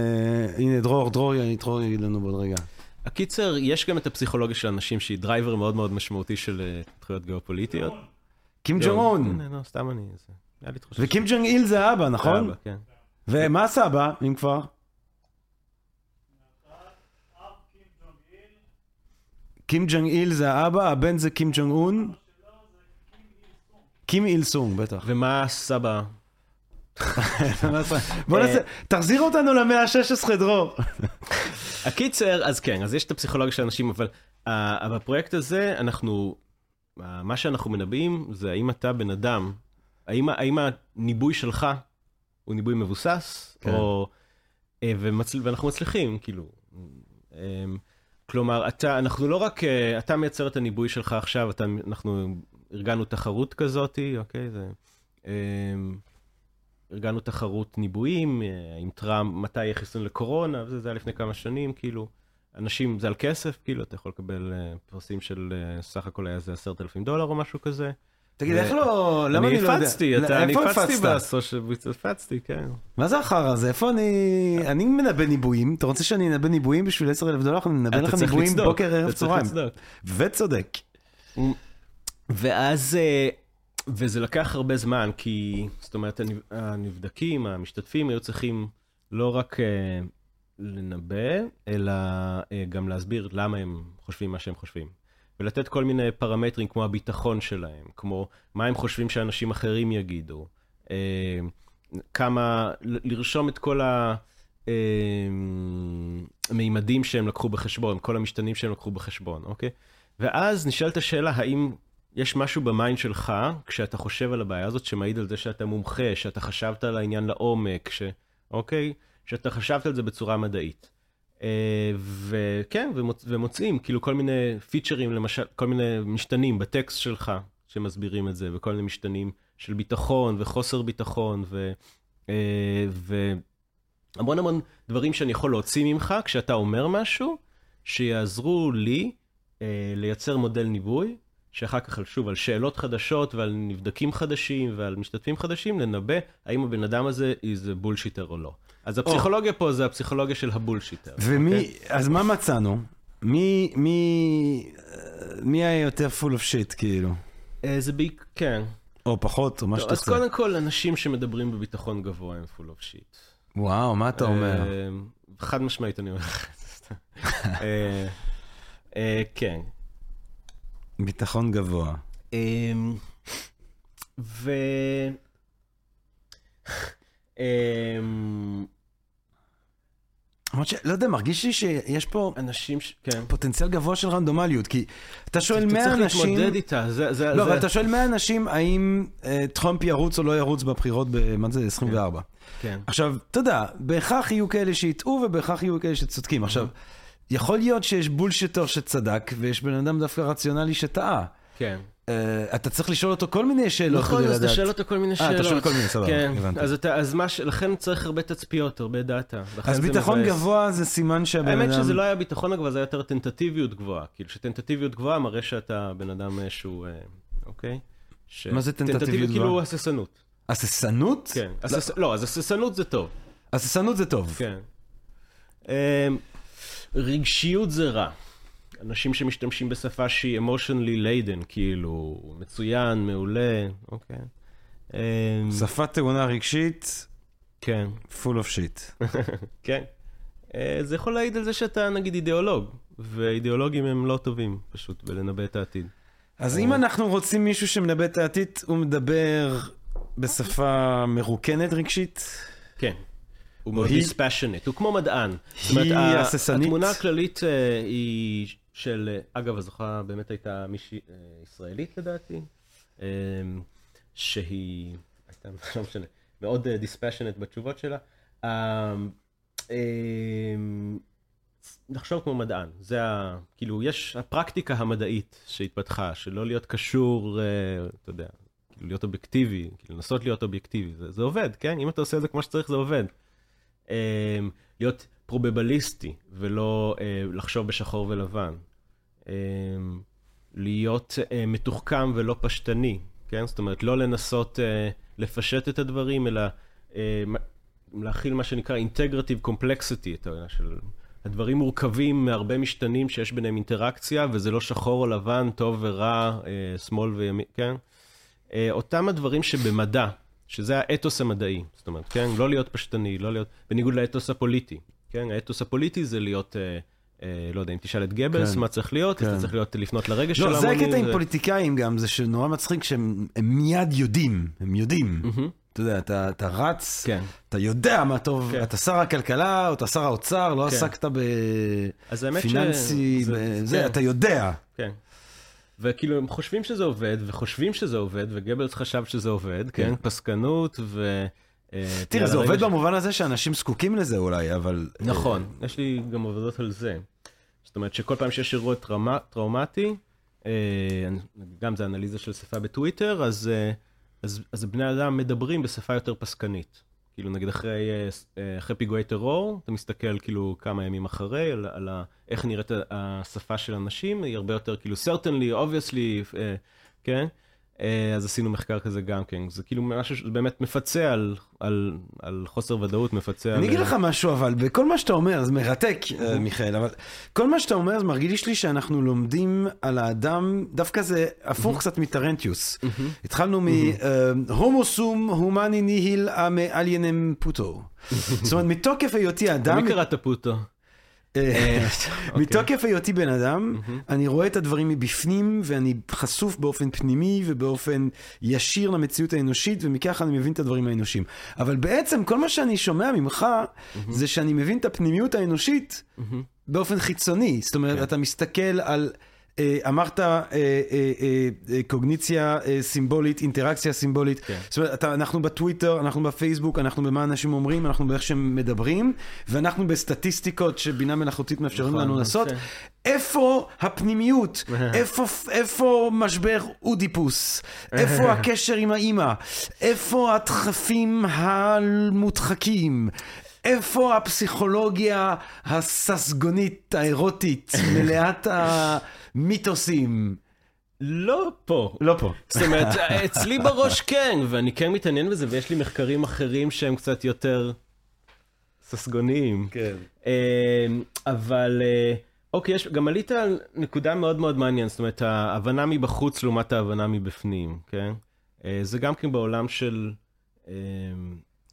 הנה, דרור, דרור, דרור יגיד לנו בעוד רגע. הקיצר, יש גם את הפסיכולוגיה של אנשים שהיא driver מאוד מאוד משמעותי של אה, התפתחויות גיאופוליטיות. קים. ג'ונג און. הנה, לא, סתם אני... זה- היה לי תחושה. וקים ג'ונג איל זה האבא, נכון? אבא, כן. ומה הסבא, אם כבר? קים ג'ונג איל זה האבא, הבן זה קים ג'ונג און. קים איל סונג, בטח. ומה הסבא? בוא אה, נעשה, תחזיר אותנו למאה ה-16, דרור. הקיצר, אז כן, אז יש את הפסיכולוגיה של אנשים, אבל uh, בפרויקט הזה, אנחנו, uh, מה שאנחנו מנבאים זה האם אתה בן אדם, האם, האם הניבוי שלך הוא ניבוי מבוסס, כן. או... Uh, ומצל, ואנחנו מצליחים, כאילו. Um, כלומר, אתה, אנחנו לא רק, uh, אתה מייצר את הניבוי שלך עכשיו, אתה, אנחנו ארגנו תחרות כזאת, אוקיי? זה... Um, ארגנו תחרות ניבויים, אה, עם טראמפ, מתי יהיה חיסון לקורונה, וזה זה היה לפני כמה שנים, כאילו. אנשים, זה על כסף, כאילו, אתה יכול לקבל uh, פרסים של uh, סך הכל היה איזה עשרת אלפים דולר או משהו כזה. תגיד, איך לא... למה אני לא יודע? הפצתי, אתה, אני הפצתי הפצת? בסושיאל, הפצתי, כן. מה זה החרא הזה? איפה אני... אני מנבא ניבויים. אתה רוצה שאני אנבא ניבויים בשביל 10 אלף דולר? אני מנבא לך ניבויים בוקר, ערב, צהריים. וצודק. ואז, אה, וזה לקח הרבה זמן, כי, זאת אומרת, הנב- הנבדקים, המשתתפים, היו צריכים לא רק אה, לנבא, אלא אה, גם להסביר למה הם חושבים מה שהם חושבים. ולתת כל מיני פרמטרים כמו הביטחון שלהם, כמו מה הם חושבים שאנשים אחרים יגידו, כמה, לרשום את כל ה... מימדים שהם לקחו בחשבון, כל המשתנים שהם לקחו בחשבון, אוקיי? ואז נשאלת השאלה, האם יש משהו ב mind שלך, כשאתה חושב על הבעיה הזאת, שמעיד על זה שאתה מומחה, שאתה חשבת על העניין לעומק, ש... אוקיי? שאתה חשבת על זה בצורה מדעית. אה, וכן, ומוצ... ומוצאים כאילו כל מיני פיצ'רים, למשל, כל מיני משתנים בטקסט שלך שמסבירים את זה, וכל מיני משתנים של ביטחון וחוסר ביטחון, ו... אה, והמון המון דברים שאני יכול להוציא ממך כשאתה אומר משהו, שיעזרו לי אה, לייצר מודל ניבוי, שאחר כך, על- שוב, על שאלות חדשות ועל נבדקים חדשים ועל משתתפים חדשים, לנבא האם הבן אדם הזה איזה בולשיטר או לא. אז הפסיכולוגיה פה זה הפסיכולוגיה של הבולשיטר. ומי... אוקיי? אז מה מצאנו? מי... מי... מי היה יותר full of shit, כאילו? אה, זה בעיקר, כן. או פחות, או מה טוב, אז. קודם כל, אנשים שמדברים בביטחון גבוה הם full of shit. וואו, מה אתה אומר? אה, חד משמעית אני אומר לך את זה. אה, כן. ביטחון גבוה. אמ, ו... אמ, למרות שלא יודע, מרגיש לי שיש פה אנשים ש... כן. פוטנציאל גבוה של רנדומליות, כי אתה שואל אתה 100 צריך אנשים... להתמודד איתה, זה... זה- לא, זה- אבל אתה שואל 100 אנשים האם אה, טראמפ ירוץ או לא ירוץ בבחירות, ב- מה זה, 24. כן. עכשיו, אתה יודע, בהכרח יהיו כאלה שיטעו ובהכרח יהיו כאלה שצודקים. עכשיו, יכול להיות שיש בולשיטר שצדק ויש בן אדם דווקא רציונלי שטעה. כן. אה, אתה צריך לשאול אותו כל מיני שאלות נכון, כדי אז אתה לדעת. שואל אותו כל מיני אה, שאלות. אתה שואל כל מיני, סבבה, כן, הבנתי. אז אתה, אז מה. לכן צריך הרבה תצפיות, הרבה דאטה. אז ביטחון מבאס. גבוה זה סימן שהבן אדם... האמת שזה לא היה ביטחון גבוה, זה היה יותר טנטטיביות גבוהה. כאילו שטנטטיביות גבוהה מראה שאתה בן אדם אה, שהוא, אה, אוקיי? ש- מה זה טנטטיביות כאילו גבוהה? הססנות. הססנות? כן. הסס... לא, אז הססנות זה טוב. הססנות זה טוב. כן. רגשיות זה רע. אנשים שמשתמשים בשפה שהיא emotionally laden, כאילו, מצוין, מעולה, אוקיי. אמ, שפה טעונה רגשית, כן, full of shit. כן. אה, זה יכול להעיד על זה שאתה נגיד אידיאולוג, ואידיאולוגים הם לא טובים פשוט בלנבא את העתיד. אז אם אנחנו רוצים מישהו שמנבא את העתיד, הוא מדבר בשפה מרוקנת רגשית? כן. הוא מאוד dispassionate, הוא כמו מדען. זאת היא אומרת, הססנית? התמונה הכללית אה, היא של, אגב, הזוכה באמת הייתה מישהי אה, ישראלית לדעתי, אה, שהיא, הייתה, לא משנה, מאוד dispassionate בתשובות שלה. לחשוב כמו מדען, זה ה... כאילו, יש הפרקטיקה המדעית שהתפתחה, שלא להיות קשור, אתה יודע, כאילו להיות אובייקטיבי, כאילו לנסות להיות אובייקטיבי, זה, זה עובד, כן? אם אתה עושה את זה כמו שצריך, זה עובד. אה, להיות פרובבליסטי, ולא אה, לחשוב בשחור ולבן. אה, להיות אה, מתוחכם ולא פשטני, כן? זאת אומרת, לא לנסות אה, לפשט את הדברים, אלא להכיל מה שנקרא integrative complexity, אתה יודע, של... הדברים מורכבים מהרבה משתנים שיש ביניהם אינטראקציה, וזה לא שחור או לבן, טוב ורע, שמאל וימין, כן? אותם הדברים שבמדע, שזה האתוס המדעי, זאת אומרת, כן? לא להיות פשטני, לא להיות... בניגוד לאתוס הפוליטי, כן? האתוס הפוליטי זה להיות אה, אה, לא יודע, אם תשאל את גבלס כן. מה צריך להיות, אז כן. אתה צריך להיות, לפנות לרגש של לא, ההמונים. זה הקטע עם ו- פוליטיקאים גם, זה שנורא מצחיק שהם הם מיד יודעים, הם יודעים. מהמם, אתה יודע, אתה, אתה רץ, כן. אתה יודע מה טוב, כן. אתה שר הכלכלה או אתה שר האוצר, לא כן. עסקת אז האמת ש- בפיננסי, זה- זה, כן. אתה יודע. כן. וכאילו הם חושבים שזה עובד, וחושבים שזה עובד, וגבלס חשב שזה עובד, כן? פסקנות ו... אה, תראה, זה עובד במובן הזה שאנשים זקוקים לזה אולי, אבל... נכון, יש לי גם עבודות על זה. זאת אומרת שכל פעם שיש אירוע טראומה- טראומטי, אה, גם זה אנליזה של שפה בטוויטר, אז, אה, אז, אז בני אדם מדברים בשפה יותר פסקנית. כאילו נגיד אחרי, אה, אה, אחרי פיגועי טרור, אתה מסתכל כאילו כמה ימים אחרי, על, על ה, איך נראית השפה של אנשים, היא הרבה יותר כאילו certainly, obviously, אה, כן? אה, אז עשינו מחקר כזה גם כן, זה כאילו משהו שבאמת מפצה על, על, על חוסר ודאות, מפצה על... אני אגיד לך משהו, אבל בכל מה שאתה אומר, זה מרתק, אה, מיכאל, אבל כל מה שאתה אומר, זה מרגיש לי שאנחנו לומדים על האדם, דווקא זה הפוך קצת מטרנטיוס. התחלנו מ-הומו סום הומני ניהיל אמה אליינם פוטו. זאת אומרת, מתוקף היותי אדם, מי קראת פוטו? אה, אוקיי. מתוקף היותי בן אדם, אני רואה את הדברים מבפנים, ואני חשוף באופן פנימי ובאופן ישיר למציאות האנושית, ומכך אני מבין את הדברים האנושיים. אבל בעצם כל מה שאני שומע ממך, זה שאני מבין את הפנימיות האנושית באופן חיצוני. זאת אומרת, כן. אתה מסתכל על... אה, אמרת אה, אה, קוגניציה סימבולית, אינטראקציה סימבולית. כן. זאת אומרת, אתה, אנחנו בטוויטר, אנחנו בפייסבוק, אנחנו במה אנשים אומרים, אנחנו באיך שהם מדברים, ואנחנו בסטטיסטיקות שבינה מלאכותית מאפשרים נכון, לנו לעשות. כן. איפה הפנימיות? איפה, איפה משבר אודיפוס? איפה הקשר עם האימא? איפה הדחפים המודחקים? איפה הפסיכולוגיה הססגונית, האירוטית, מלאת המיתוסים? לא פה. לא פה. זאת אומרת, אצלי בראש כן, ואני כן מתעניין בזה, ויש לי מחקרים אחרים שהם קצת יותר ססגוניים. כן. אה, אבל, אה, אוקיי, יש, גם עלית על נקודה מאוד מאוד מעניינת, זאת אומרת, ההבנה מבחוץ לעומת ההבנה מבפנים, כן? אה, זה גם כן בעולם של אה,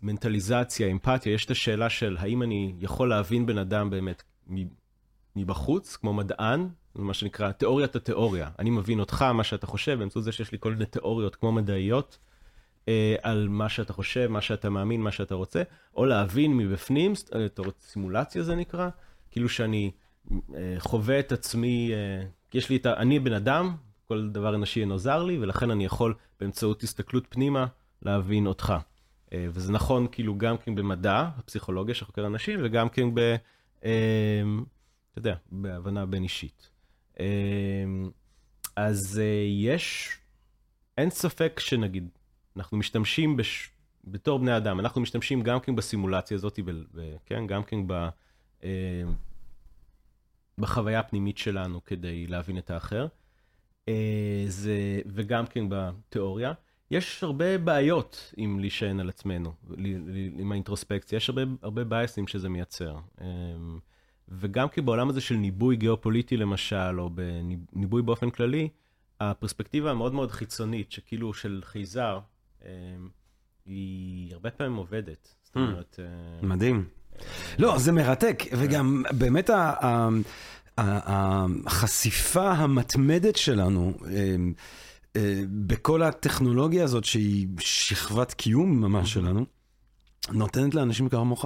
מנטליזציה, אמפתיה, יש את השאלה של האם אני יכול להבין בן אדם באמת מבחוץ, כמו מדען, מה שנקרא תיאוריית התיאוריה. אני מבין אותך, מה שאתה חושב, באמצעות זה שיש לי כל מיני תיאוריות כמו מדעיות, אה, על מה שאתה חושב, מה שאתה מאמין, מה שאתה רוצה, או להבין מבפנים, אה, סימולציה זה נקרא, כאילו שאני אה, חווה את עצמי, אה, יש לי את ה... אני בן אדם, כל דבר אנושי אינו זר לי, ולכן אני יכול באמצעות הסתכלות פנימה להבין אותך. אה, וזה נכון כאילו גם כן במדע, הפסיכולוגיה שחוקר אנשים, וגם כן ב... אה, אתה יודע, בהבנה בין אישית. אה, אז אה, יש, אין ספק שנגיד, אנחנו משתמשים בש... בתור בני אדם, אנחנו משתמשים גם כן בסימולציה הזאת, ב... ב... כן, גם כן ב... אה, בחוויה הפנימית שלנו כדי להבין את האחר. אה, זה... וגם כן בתיאוריה. יש הרבה בעיות עם להישען על עצמנו, עם האינטרוספקציה, יש הרבה, הרבה בייסים שזה מייצר. אה, וגם כי בעולם הזה של ניבוי גיאופוליטי למשל, או בניבוי באופן כללי, הפרספקטיבה המאוד מאוד חיצונית, שכאילו של חייזר, אה, היא הרבה פעמים עובדת. זאת אומרת, אה, מדהים. לא, זה מרתק, וגם באמת החשיפה המתמדת שלנו אה, אה, בכל הטכנולוגיה הזאת, שהיא שכבת קיום ממש שלנו, נותנת לאנשים כמוך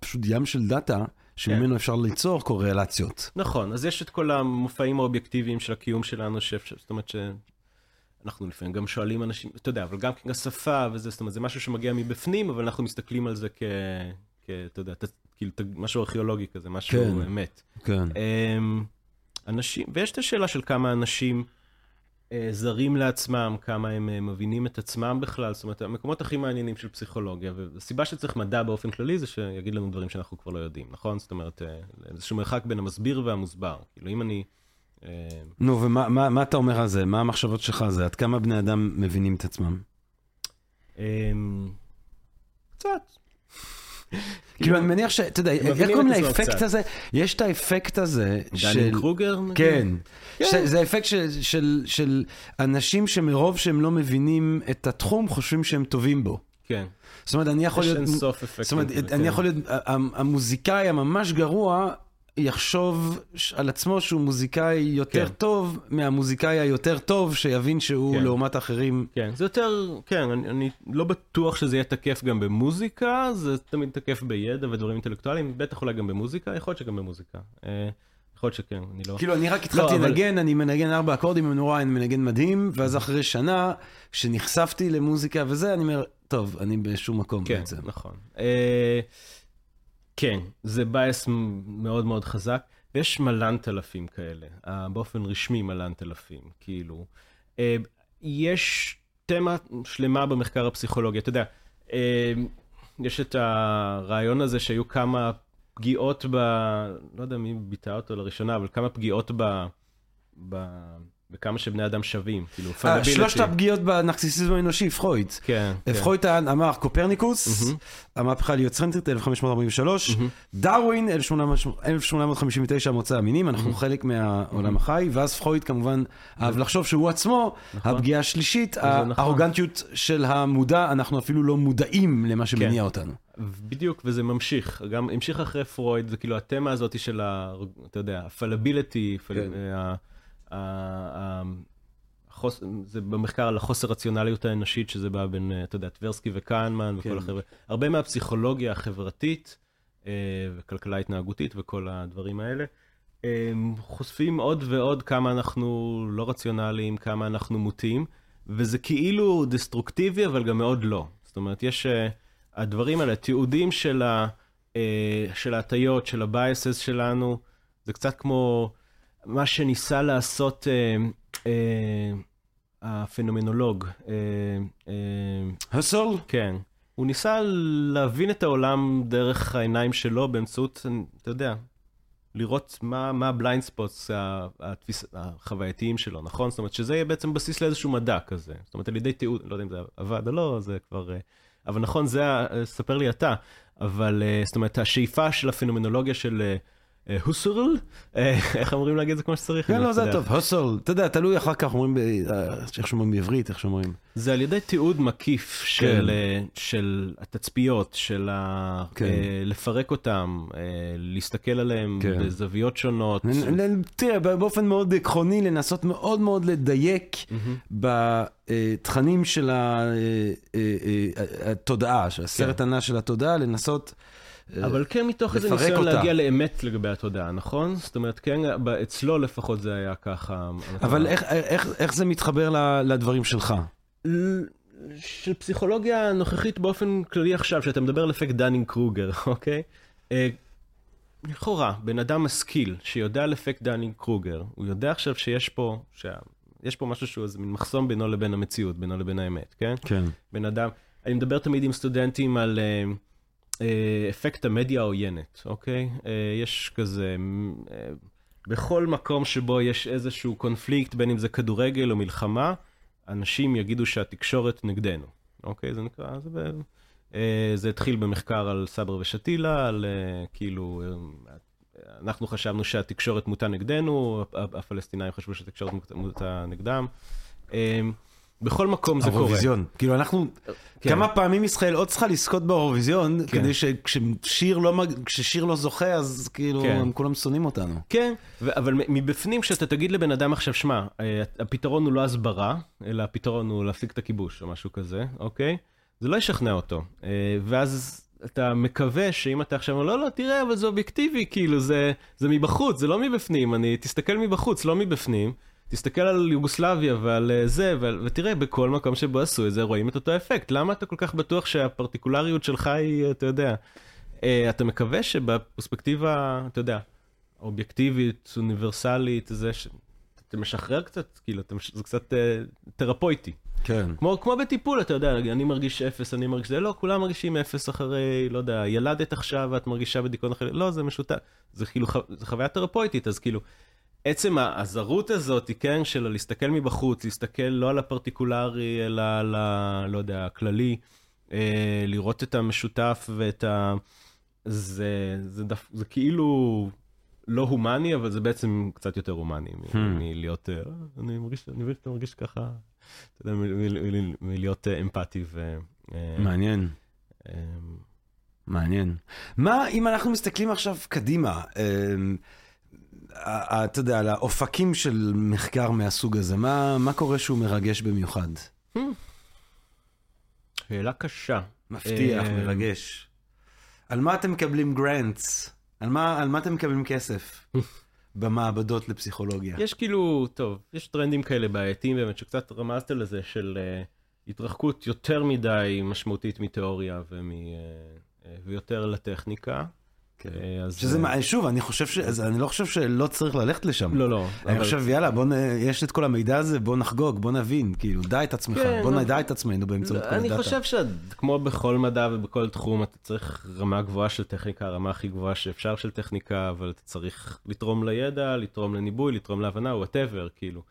פשוט ים של דאטה, שממנו אפשר ליצור קורלציות. נכון, אז יש את כל המופעים האובייקטיביים של הקיום שלנו, שאפשר, זאת אומרת שאנחנו לפעמים גם שואלים אנשים, אתה יודע, אבל גם כן השפה וזה, זאת אומרת, זה משהו שמגיע מבפנים, אבל אנחנו מסתכלים על זה כ... כ אתה יודע, ת- כאילו, ת- משהו ארכיאולוגי כזה, משהו כן. אמת. כן. אמ, אנשים, ויש את השאלה של כמה אנשים זרים לעצמם, כמה הם אה, מבינים את עצמם בכלל, זאת אומרת, המקומות הכי מעניינים של פסיכולוגיה, והסיבה שצריך מדע באופן כללי זה שיגיד לנו דברים שאנחנו כבר לא יודעים, נכון? זאת אומרת, אה, איזשהו מרחק בין המסביר והמוסבר. כאילו, אם אני... אה, נו, ומה מה- מה אתה אומר על זה? מה המחשבות שלך על זה? עד כמה בני אדם מבינים את עצמם? אמ, קצת. כאילו, אני מניח ש... אתה יודע, איך קוראים לאפקט. הזה? יש את האפקט הזה של... דני קרוגר? כן. כן. זה האפקט של, אנשים שמרוב שהם לא מבינים את התחום, חושבים שהם טובים בו. כן. זאת אומרת, אני יכול יש להיות... אין סוף אפקטים. זאת אומרת, אני כן. יכול להיות המוזיקאי הממש גרוע, יחשוב על עצמו שהוא מוזיקאי יותר כן. טוב מהמוזיקאי היותר טוב, שיבין שהוא כן. לעומת אחרים. כן, זה יותר, כן, אני, אני לא בטוח שזה יהיה תקף גם במוזיקה, זה תמיד תקף בידע ודברים אינטלקטואליים, בטח אולי גם במוזיקה, יכול להיות שגם במוזיקה. אה, יכול להיות שכן, אני לא... כאילו, אני רק התחלתי אבל- לנגן, אני מנגן ארבע אקורדים, אני נורא, אני מנגן מדהים, ואז אחרי שנה, כשנחשפתי למוזיקה וזה, אני אומר, טוב, אני בשום מקום כן, בעצם. נכון. אה, כן, זה בייס מאוד מאוד חזק, ויש מלנת אלפים כאלה, אה, באופן רשמי מלנת אלפים, כאילו. אה, יש תמה שלמה במחקר הפסיכולוגי, אתה יודע, אה, יש את הרעיון הזה שהיו כמה פגיעות ב... לא יודע מי ביטא אותו לראשונה, אבל כמה פגיעות ב... ב... בכמה שבני אדם שווים, כאילו, אה, fallibility. שלושת הפגיעות בנרקסיסיזם האנושי, פרויד. כן, כן. פרויד אמר קופרניקוס, מהמם. המהפכה ההליוצנטרית 1543, דרווין 1800 1859 מוצא המינים, אנחנו חלק מהעולם החי, ואז פרויד כמובן אהב לחשוב שהוא עצמו, הפגיעה השלישית, נכון. הארוגנטיות של המודע, אנחנו אפילו לא מודעים למה שמניע כן. אותנו. בדיוק, וזה ממשיך, גם המשיך אחרי פרויד, זה כאילו התמה הזאת של ה... אתה יודע, הפלביליטי, פל... כן. החוס... זה במחקר על החוסר רציונליות האנושית, שזה בא בין, אה, אתה יודע, טברסקי וקהנמן וכל כן. החבר'ה. הרבה מהפסיכולוגיה החברתית אה, וכלכלה התנהגותית וכל הדברים האלה, חושפים עוד ועוד כמה אנחנו לא רציונליים, כמה אנחנו מוטים, וזה כאילו דסטרוקטיבי, אבל גם מאוד לא. זאת אומרת, יש... אה, הדברים האלה, תיעודים של ההטיות, של ה biases שלנו, זה קצת כמו מה שניסה לעשות אה, אה, הפנומנולוג. אה, אה, הסול? כן. הוא ניסה להבין את העולם דרך העיניים שלו באמצעות, אתה יודע, לראות מה, מה ה blind spots התפיס, החווייתיים שלו, נכון? זאת אומרת, שזה יהיה בעצם בסיס לאיזשהו מדע כזה. זאת אומרת, על ידי תיעוד, לא יודע אם זה עבד או לא, זה כבר... אה, אבל נכון, זה, ה- ספר לי אתה, אבל אה, זאת אומרת, השאיפה של הפנומנולוגיה של אה, אה, הוסרל, אה, איך אמורים להגיד את זה כמו שצריך? כן, אני לא, זה. טוב, הסול, אתה יודע, תלוי אחר כך אומרים, אה, איך שאומרים בעברית, איך שאומרים. זה על ידי תיעוד מקיף של, של התצפיות, של. כן. לפרק אותם, להסתכל עליהם כן. בזוויות שונות. תראה, באופן מאוד עקרוני, לנסות מאוד מאוד לדייק בתכנים של התודעה, של הסרט הנע של התודעה, לנסות... אה, אבל כן מתוך איזה ניסיון אותה. להגיע לאמת לגבי התודעה, נכון? זאת אומרת, כן, אצלו לפחות זה היה ככה. אבל איך- איך איך זה מתחבר לדברים שלך? של פסיכולוגיה נוכחית באופן כללי עכשיו, שאתה מדבר על אפקט דנינג קרוגר, אוקיי? אה, לכאורה, בן אדם משכיל שיודע על אפקט דנינג קרוגר, הוא יודע עכשיו שיש פה, שה... יש פה משהו שהוא איזה מין מחסום בינו לבין המציאות, בינו לבין האמת, כן? כן. בן אדם, אני מדבר תמיד עם סטודנטים על אה, אפקט המדיה העוינת, אוקיי? אה, יש כזה, אה, בכל מקום שבו יש איזשהו קונפליקט, בין אם זה כדורגל או מלחמה, אנשים יגידו שהתקשורת נגדנו, אוקיי? זה נקרא, זה, ב- אה, זה התחיל במחקר על סברה ושתילה, על אה, כאילו, אה, אנחנו חשבנו שהתקשורת מוטה נגדנו, הפ- הפלסטינאים חשבו שהתקשורת מוטה נגדם. בכל מקום זה קורה. האירוויזיון. כאילו אנחנו, כן. כמה פעמים ישראל עוד צריכה לזכות באירוויזיון, כן. כדי שכששיר לא כששיר לא זוכה, אז כאילו כן. הם כולם שונאים אותנו. כן, ו- אבל מבפנים, כשאתה תגיד לבן אדם עכשיו, שמע, אה, הפתרון הוא לא הסברה, אלא הפתרון הוא להפסיק את הכיבוש או משהו כזה, אוקיי? זה לא ישכנע אותו. אה, ואז אתה מקווה שאם אתה עכשיו אומר, לא, לא, תראה, אבל זה אובייקטיבי, כאילו, זה, זה מבחוץ, זה לא מבפנים, אני, תסתכל מבחוץ, לא מבפנים. תסתכל על יוגוסלביה ועל אה, זה, ועל, ותראה, בכל מקום שבו עשו את זה, רואים את אותו אפקט. למה אתה כל כך בטוח שהפרטיקולריות שלך היא, אתה יודע, אה, אתה מקווה שבפרספקטיבה, אתה יודע, אובייקטיבית, אוניברסלית, זה ש... אתה משחרר קצת, כאילו, אתה מש... זה קצת אה, תרפויטי. כן. כמו, כמו בטיפול, אתה יודע, אני מרגיש אפס, אני מרגיש זה, לא, כולם מרגישים אפס אחרי, לא יודע, ילדת עכשיו ואת מרגישה בדיכאון אחרי, לא, זה משותף. זה כאילו, ח- זה חוויה תרפויטית, אז כאילו, עצם הזרות הזאת, כן, של להסתכל מבחוץ, להסתכל לא על הפרטיקולרי, אלא על ה... לא יודע, הכללי, אה, לראות את המשותף ואת ה... זה, זה, דף, זה כאילו לא הומני, אבל זה בעצם קצת יותר הומני Hmm. מלהיות, אה, אני מרגיש, אני מבין שאתה מרגיש ככה, אתה יודע, מלהיות אה, אמפתי ו... אה, מעניין. אה, מעניין. מה אם אנחנו מסתכלים עכשיו קדימה, אה, אתה יודע, על האופקים של מחקר מהסוג הזה, מה, מה קורה שהוא מרגש במיוחד? שאלה קשה. מבטיח, אה, מרגש. על מה אתם מקבלים גרנטס? על מה, על מה אתם מקבלים כסף? במעבדות לפסיכולוגיה. יש כאילו, טוב, יש טרנדים כאלה בעייתיים באמת, שקצת רמזת לזה, של uh, התרחקות יותר מדי משמעותית מתיאוריה ומ, uh, ויותר לטכניקה. כן. אה, אז, שזה, אה, מה- שוב, אני חושב ש... אז אני לא חושב שלא צריך ללכת לשם. לא, לא. אני אבל- חושב, יאללה, בוא נ... יש את כל המידע הזה, בוא נחגוג, בוא נבין, כאילו, דע את עצמך, כן, בוא אבל- נדע את עצמנו באמצעות לא, כל אני הדאטה. חושב שכמו בכל מדע ובכל תחום, אתה צריך רמה גבוהה של טכניקה, הרמה הכי גבוהה שאפשר של טכניקה, אבל אתה צריך לתרום לידע, לתרום לניבוי, לתרום להבנה, whatever, כאילו.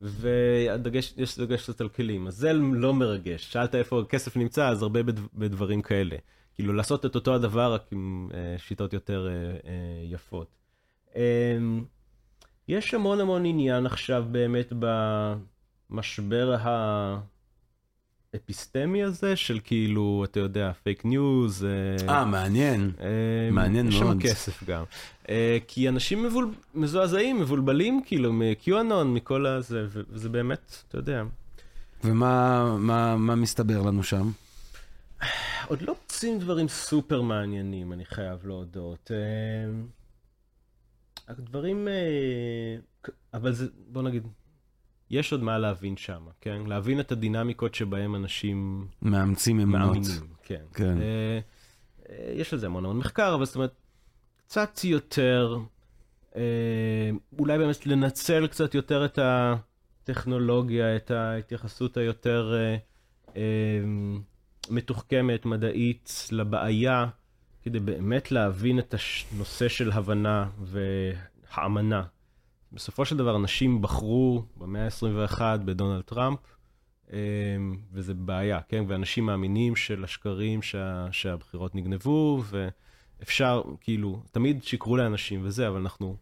והדגש, יש דגש קצת על כלים, אז זה לא מרגש. שאלת איפה הכסף נמצא, אז הרבה בד- בדברים כאלה. כאילו לעשות את אותו הדבר, רק עם אה, שיטות יותר אה, אה, יפות. אה, יש המון המון עניין עכשיו באמת במשבר האפיסטמי הזה, של כאילו, אתה יודע, fake news. אה, מעניין. מעניין יש מאוד. שם כסף גם. אה, כי אנשים מבול... מזועזעים, מבולבלים, כאילו, מ-QAnon, מכל הזה, וזה באמת, אתה יודע. ומה מה, מה מסתבר לנו שם? עוד לא מוצאים דברים סופר מעניינים, אני חייב להודות. אה, הדברים, אה, אבל זה, בוא נגיד, יש עוד מה להבין שם, כן? להבין את הדינמיקות שבהם אנשים מאמצים אמונות. מאמינים, כן. כן. אה, יש על זה המון המון מחקר, אבל זאת אומרת, קצת יותר, אולי באמת לנצל קצת יותר את הטכנולוגיה, את ההתייחסות היותר מתוחכמת, מדעית, לבעיה, כדי באמת להבין את הנושא של הבנה והאמנה. בסופו של דבר אנשים בחרו במאה ה-21 בדונלד טראמפ, אמ, וזה בעיה, כן? ואנשים מאמינים של השקרים שה, שהבחירות נגנבו, ואפשר, כאילו, תמיד שיקרו לאנשים וזה, אבל אנחנו...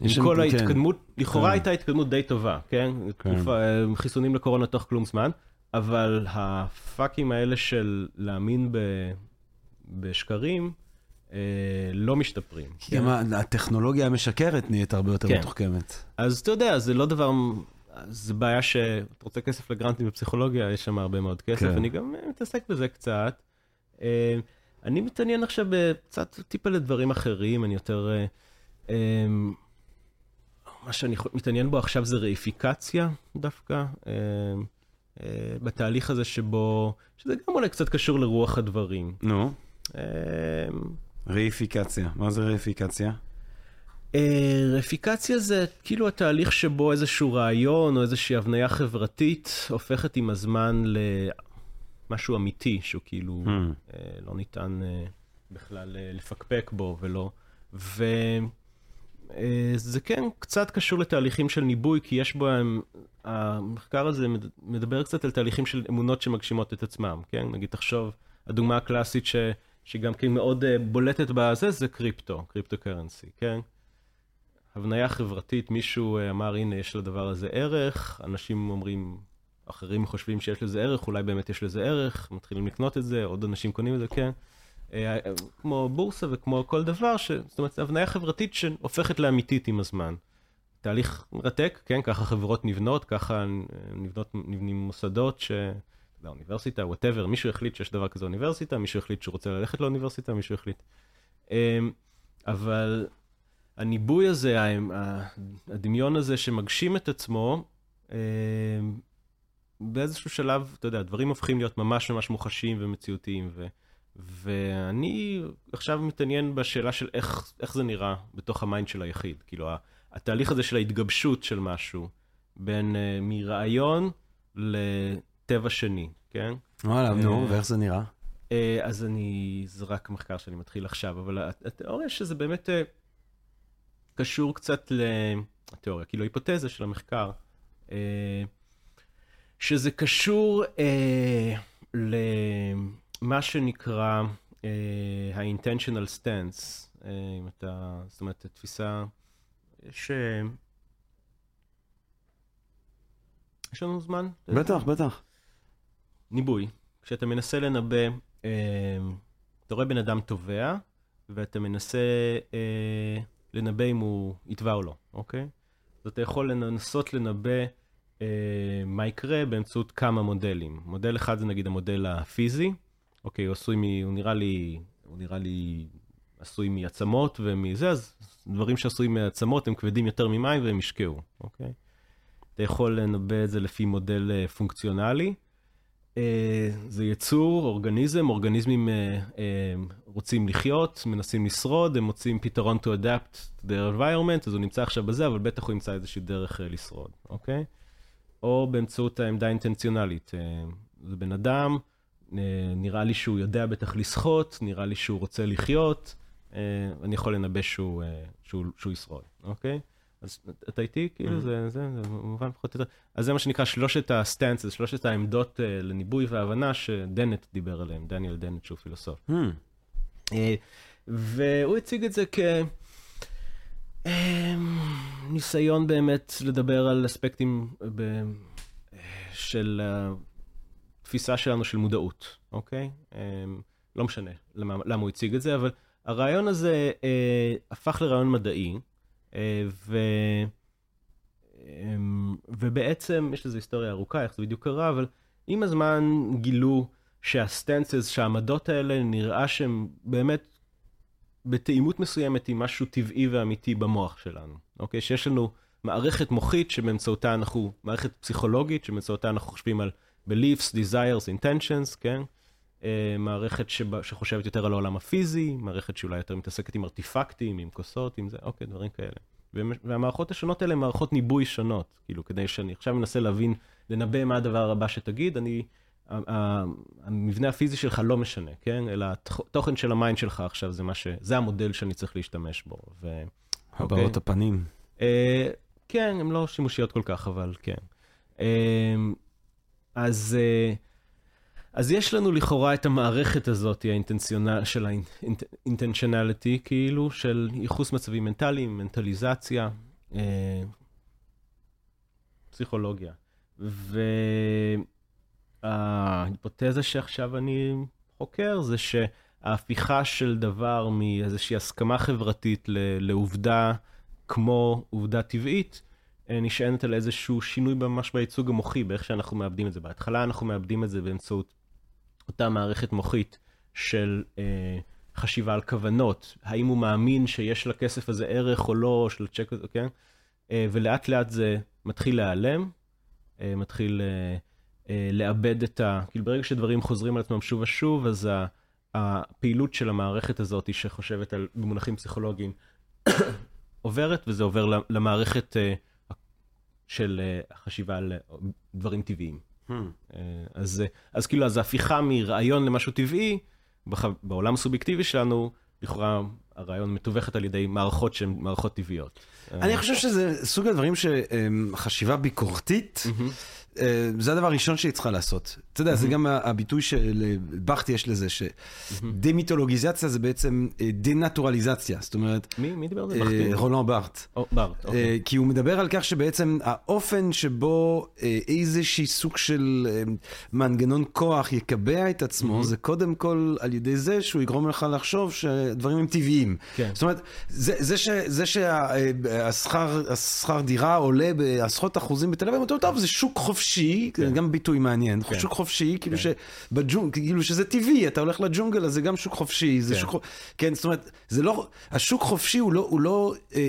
עם כל כן. ההתקדמות, לכאורה כן. הייתה התקדמות די טובה, כן? תקופה, אה, חיסונים לקורונה תוך כלום זמן, אבל הפאקים האלה של להאמין ב, בשקרים, אה, לא משתפרים. כי ה- הטכנולוגיה המשקרת נהיית הרבה יותר כן. מתוחכמת. אז אתה יודע, זה לא דבר, זה בעיה שאתה רוצה כסף לגרנטים בפסיכולוגיה, יש שם הרבה מאוד כסף, כן. אני גם אה, מתעסק בזה קצת. אה, אני מתעניין עכשיו קצת טיפה לדברים אחרים, אני יותר... אה, אה, מה שאני מתעניין בו עכשיו זה ראיפיקציה דווקא, אה, בתהליך הזה שבו, שזה גם אולי קצת קשור לרוח הדברים. נו, אה, ראיפיקציה. מה זה ראיפיקציה? אה, רפיקציה זה כאילו התהליך שבו איזשהו רעיון או איזושהי הבניה חברתית הופכת עם הזמן למשהו אמיתי, שהוא כאילו Hmm. אה, לא ניתן אה, בכלל אה, לפקפק בו ולא. וזה כן קצת קשור לתהליכים של ניבוי, כי יש בו, הם- המחקר הזה מד- מדבר קצת על תהליכים של אמונות שמגשימות את עצמם, כן? נגיד, תחשוב, הדוגמה הקלאסית ש... שהיא גם כן מאוד אה, בולטת בזה, זה קריפטו, קריפטו קרנסי, כן? הבניה חברתית, מישהו אה, אמר, הנה, יש לדבר הזה ערך, אנשים אומרים, אחרים חושבים שיש לזה ערך, אולי באמת יש לזה ערך, מתחילים לקנות את זה, עוד אנשים קונים את זה, כן? אה, כמו בורסה וכמו כל דבר, ש... זאת אומרת, הבניה חברתית שהופכת לאמיתית עם הזמן. תהליך מרתק, כן? ככה חברות נבנות, ככה אה, נבנות, נבנים מוסדות, ש... יודע, אוניברסיטה, whatever, מישהו החליט שיש דבר כזה אוניברסיטה, מישהו החליט שהוא רוצה ללכת לאוניברסיטה, מישהו החליט. אמ, אבל הניבוי הזה, הדמיון הזה שמגשים את עצמו, אמ, באיזשהו שלב, אתה יודע, דברים הופכים להיות ממש ממש מוחשיים ומציאותיים. ו... ואני עכשיו מתעניין בשאלה של איך, איך זה נראה בתוך ה mind של היחיד. כאילו, התהליך הזה של ההתגבשות של משהו, בין uh, מרעיון לטבע שני, כן? וואלה, נו, אה, ואיך זה נראה? אה, אז אני, זה רק מחקר שאני מתחיל עכשיו, אבל הת- התיאוריה שזה באמת אה, קשור קצת ל... התיאוריה, כאילו היפותזה של המחקר, אה, שזה קשור אה, למה שנקרא אה, ה-intentional stance, אם אתה, זאת אומרת, התפיסה, יש... יש לנו זמן? בטח, בטח. ניבוי, כשאתה מנסה לנבא אה, אתה רואה בן אדם תובע, ואתה מנסה אה, לנבא אם הוא יתבע או לא, אוקיי? אז אתה יכול לנסות לנבא אה, מה יקרה באמצעות כמה מודלים. מודל אחד זה נגיד המודל הפיזי, אוקיי, הוא עשוי מ... הוא נראה לי... הוא נראה לי עשוי מעצמות ומזה, אז דברים שעשויים מעצמות הם כבדים יותר ממים והם ישקעו, אוקיי? אתה יכול לנבא את זה לפי מודל אה, פונקציונלי. אה, זה יצור, אורגניזם, אורגניזמים אה, רוצים לחיות, מנסים לשרוד, הם מוצאים פתרון to adapt to their environment, אז הוא נמצא עכשיו בזה, אבל בטח הוא ימצא איזושהי דרך לשרוד, אוקיי? או באמצעות העמדה האינטנציונלית. זה בן אדם, נראה לי שהוא יודע בטח לשחות, נראה לי שהוא רוצה לחיות, אני יכול לנבא שהוא, שהוא, שהוא ישרוד, אוקיי? אז אתה איתי? כאילו, mm-hmm. זה, זה, זה מובן פחות או יותר. אז זה מה שנקרא שלושת הסטנצס, שלושת העמדות uh, לניבוי והבנה שדנט דיבר עליהם, דניאל דנט שהוא פילוסוף. Mm. Uh, והוא הציג את זה כניסיון אמ, uh, באמת לדבר על אספקטים ב, של התפיסה שלנו של מודעות, אוקיי? Um, לא משנה למה, למה הוא הציג את זה, אבל הרעיון הזה uh, הפך לרעיון מדעי. אה, ו... אמ, ובעצם, יש לזה היסטוריה ארוכה, איך זה בדיוק קרה, אבל עם הזמן גילו שהסטנסס, שהעמדות האלה, נראה שהם באמת בתאימות מסוימת עם משהו טבעי ואמיתי במוח שלנו. אוקיי? שיש לנו מערכת מוחית שבאמצעותה אנחנו, מערכת פסיכולוגית שבאמצעותה אנחנו חושבים על beliefs, desires, intentions, כן? אה, מערכת שבה, שחושבת יותר על העולם הפיזי, מערכת שאולי יותר מתעסקת עם ארטיפקטים, עם כוסות, עם זה, אוקיי, דברים כאלה. והמערכות השונות האלה הן מערכות ניבוי שונות, כאילו, כדי שאני עכשיו מנסה להבין, לנבא מה הדבר הבא שתגיד, אני, המבנה הפיזי שלך לא משנה, כן? אלא התוכן של ה mind שלך עכשיו זה מה ש... זה המודל שאני צריך להשתמש בו. ו... הבעות אוקיי? הפנים. אה, כן, הן לא שימושיות כל כך, אבל כן. אה, אז... אה, אז יש לנו לכאורה את המערכת הזאת, האינטנציונל, של האינטנציונליטי, כאילו, של ייחוס מצבים מנטליים, מנטליזציה, אה, פסיכולוגיה. וההיפותזה שעכשיו אני חוקר זה שההפיכה של דבר מאיזושהי הסכמה חברתית לעובדה כמו עובדה טבעית, אה, נשענת על איזשהו שינוי ממש בייצוג המוחי, באיך שאנחנו מאבדים את זה. בהתחלה אנחנו מאבדים את זה באמצעות אותה מערכת מוחית של אה, חשיבה על כוונות, האם הוא מאמין שיש לכסף הזה ערך או לא, של הצ'ק הזה, כן? אה, ולאט לאט זה מתחיל להיעלם, אה, מתחיל אה, אה, לאבד את ה... כאילו ברגע שדברים חוזרים על עצמם שוב ושוב, אז ה, הפעילות של המערכת הזאת שחושבת על במונחים פסיכולוגיים עוברת, וזה עובר למערכת אה, של אה, חשיבה על דברים טבעיים. Hmm. אה, אז, אז כאילו, אז ההפיכה מרעיון למשהו טבעי, בעולם הסובייקטיבי שלנו, לכאורה הרעיון מתווכת על ידי מערכות שהן מערכות טבעיות. אני חושב שזה סוג הדברים שחשיבה ביקורתית. אה, זה הדבר הראשון שהיא צריכה לעשות. אתה יודע, זה גם הביטוי שלבכט יש לזה, שדה-מיתולוגיזציה זה בעצם אה, דה-נטורליזציה. זאת אומרת... מי דיבר על זה? אה, רולן בארט. בארט, אוקיי. כי הוא מדבר על כך שבעצם האופן שבו איזשהי סוג של מנגנון כוח יקבע את עצמו, זה קודם כל על ידי זה שהוא יגרום לך לחשוב שדברים הם טבעיים. כן. זאת אומרת, זה שהשכר דירה עולה בעשרות אחוזים בתל אביב, טוב, זה שוק חופשי. חופשי, כן. גם ביטוי מעניין, כן. שוק חופשי, כאילו, כן. שבג'ונג, כאילו שזה טבעי, אתה הולך לג'ונגל, אז זה גם שוק חופשי, זה כן. שוק, כן, זאת אומרת, זה לא, השוק חופשי הוא לא, הוא לא, אה,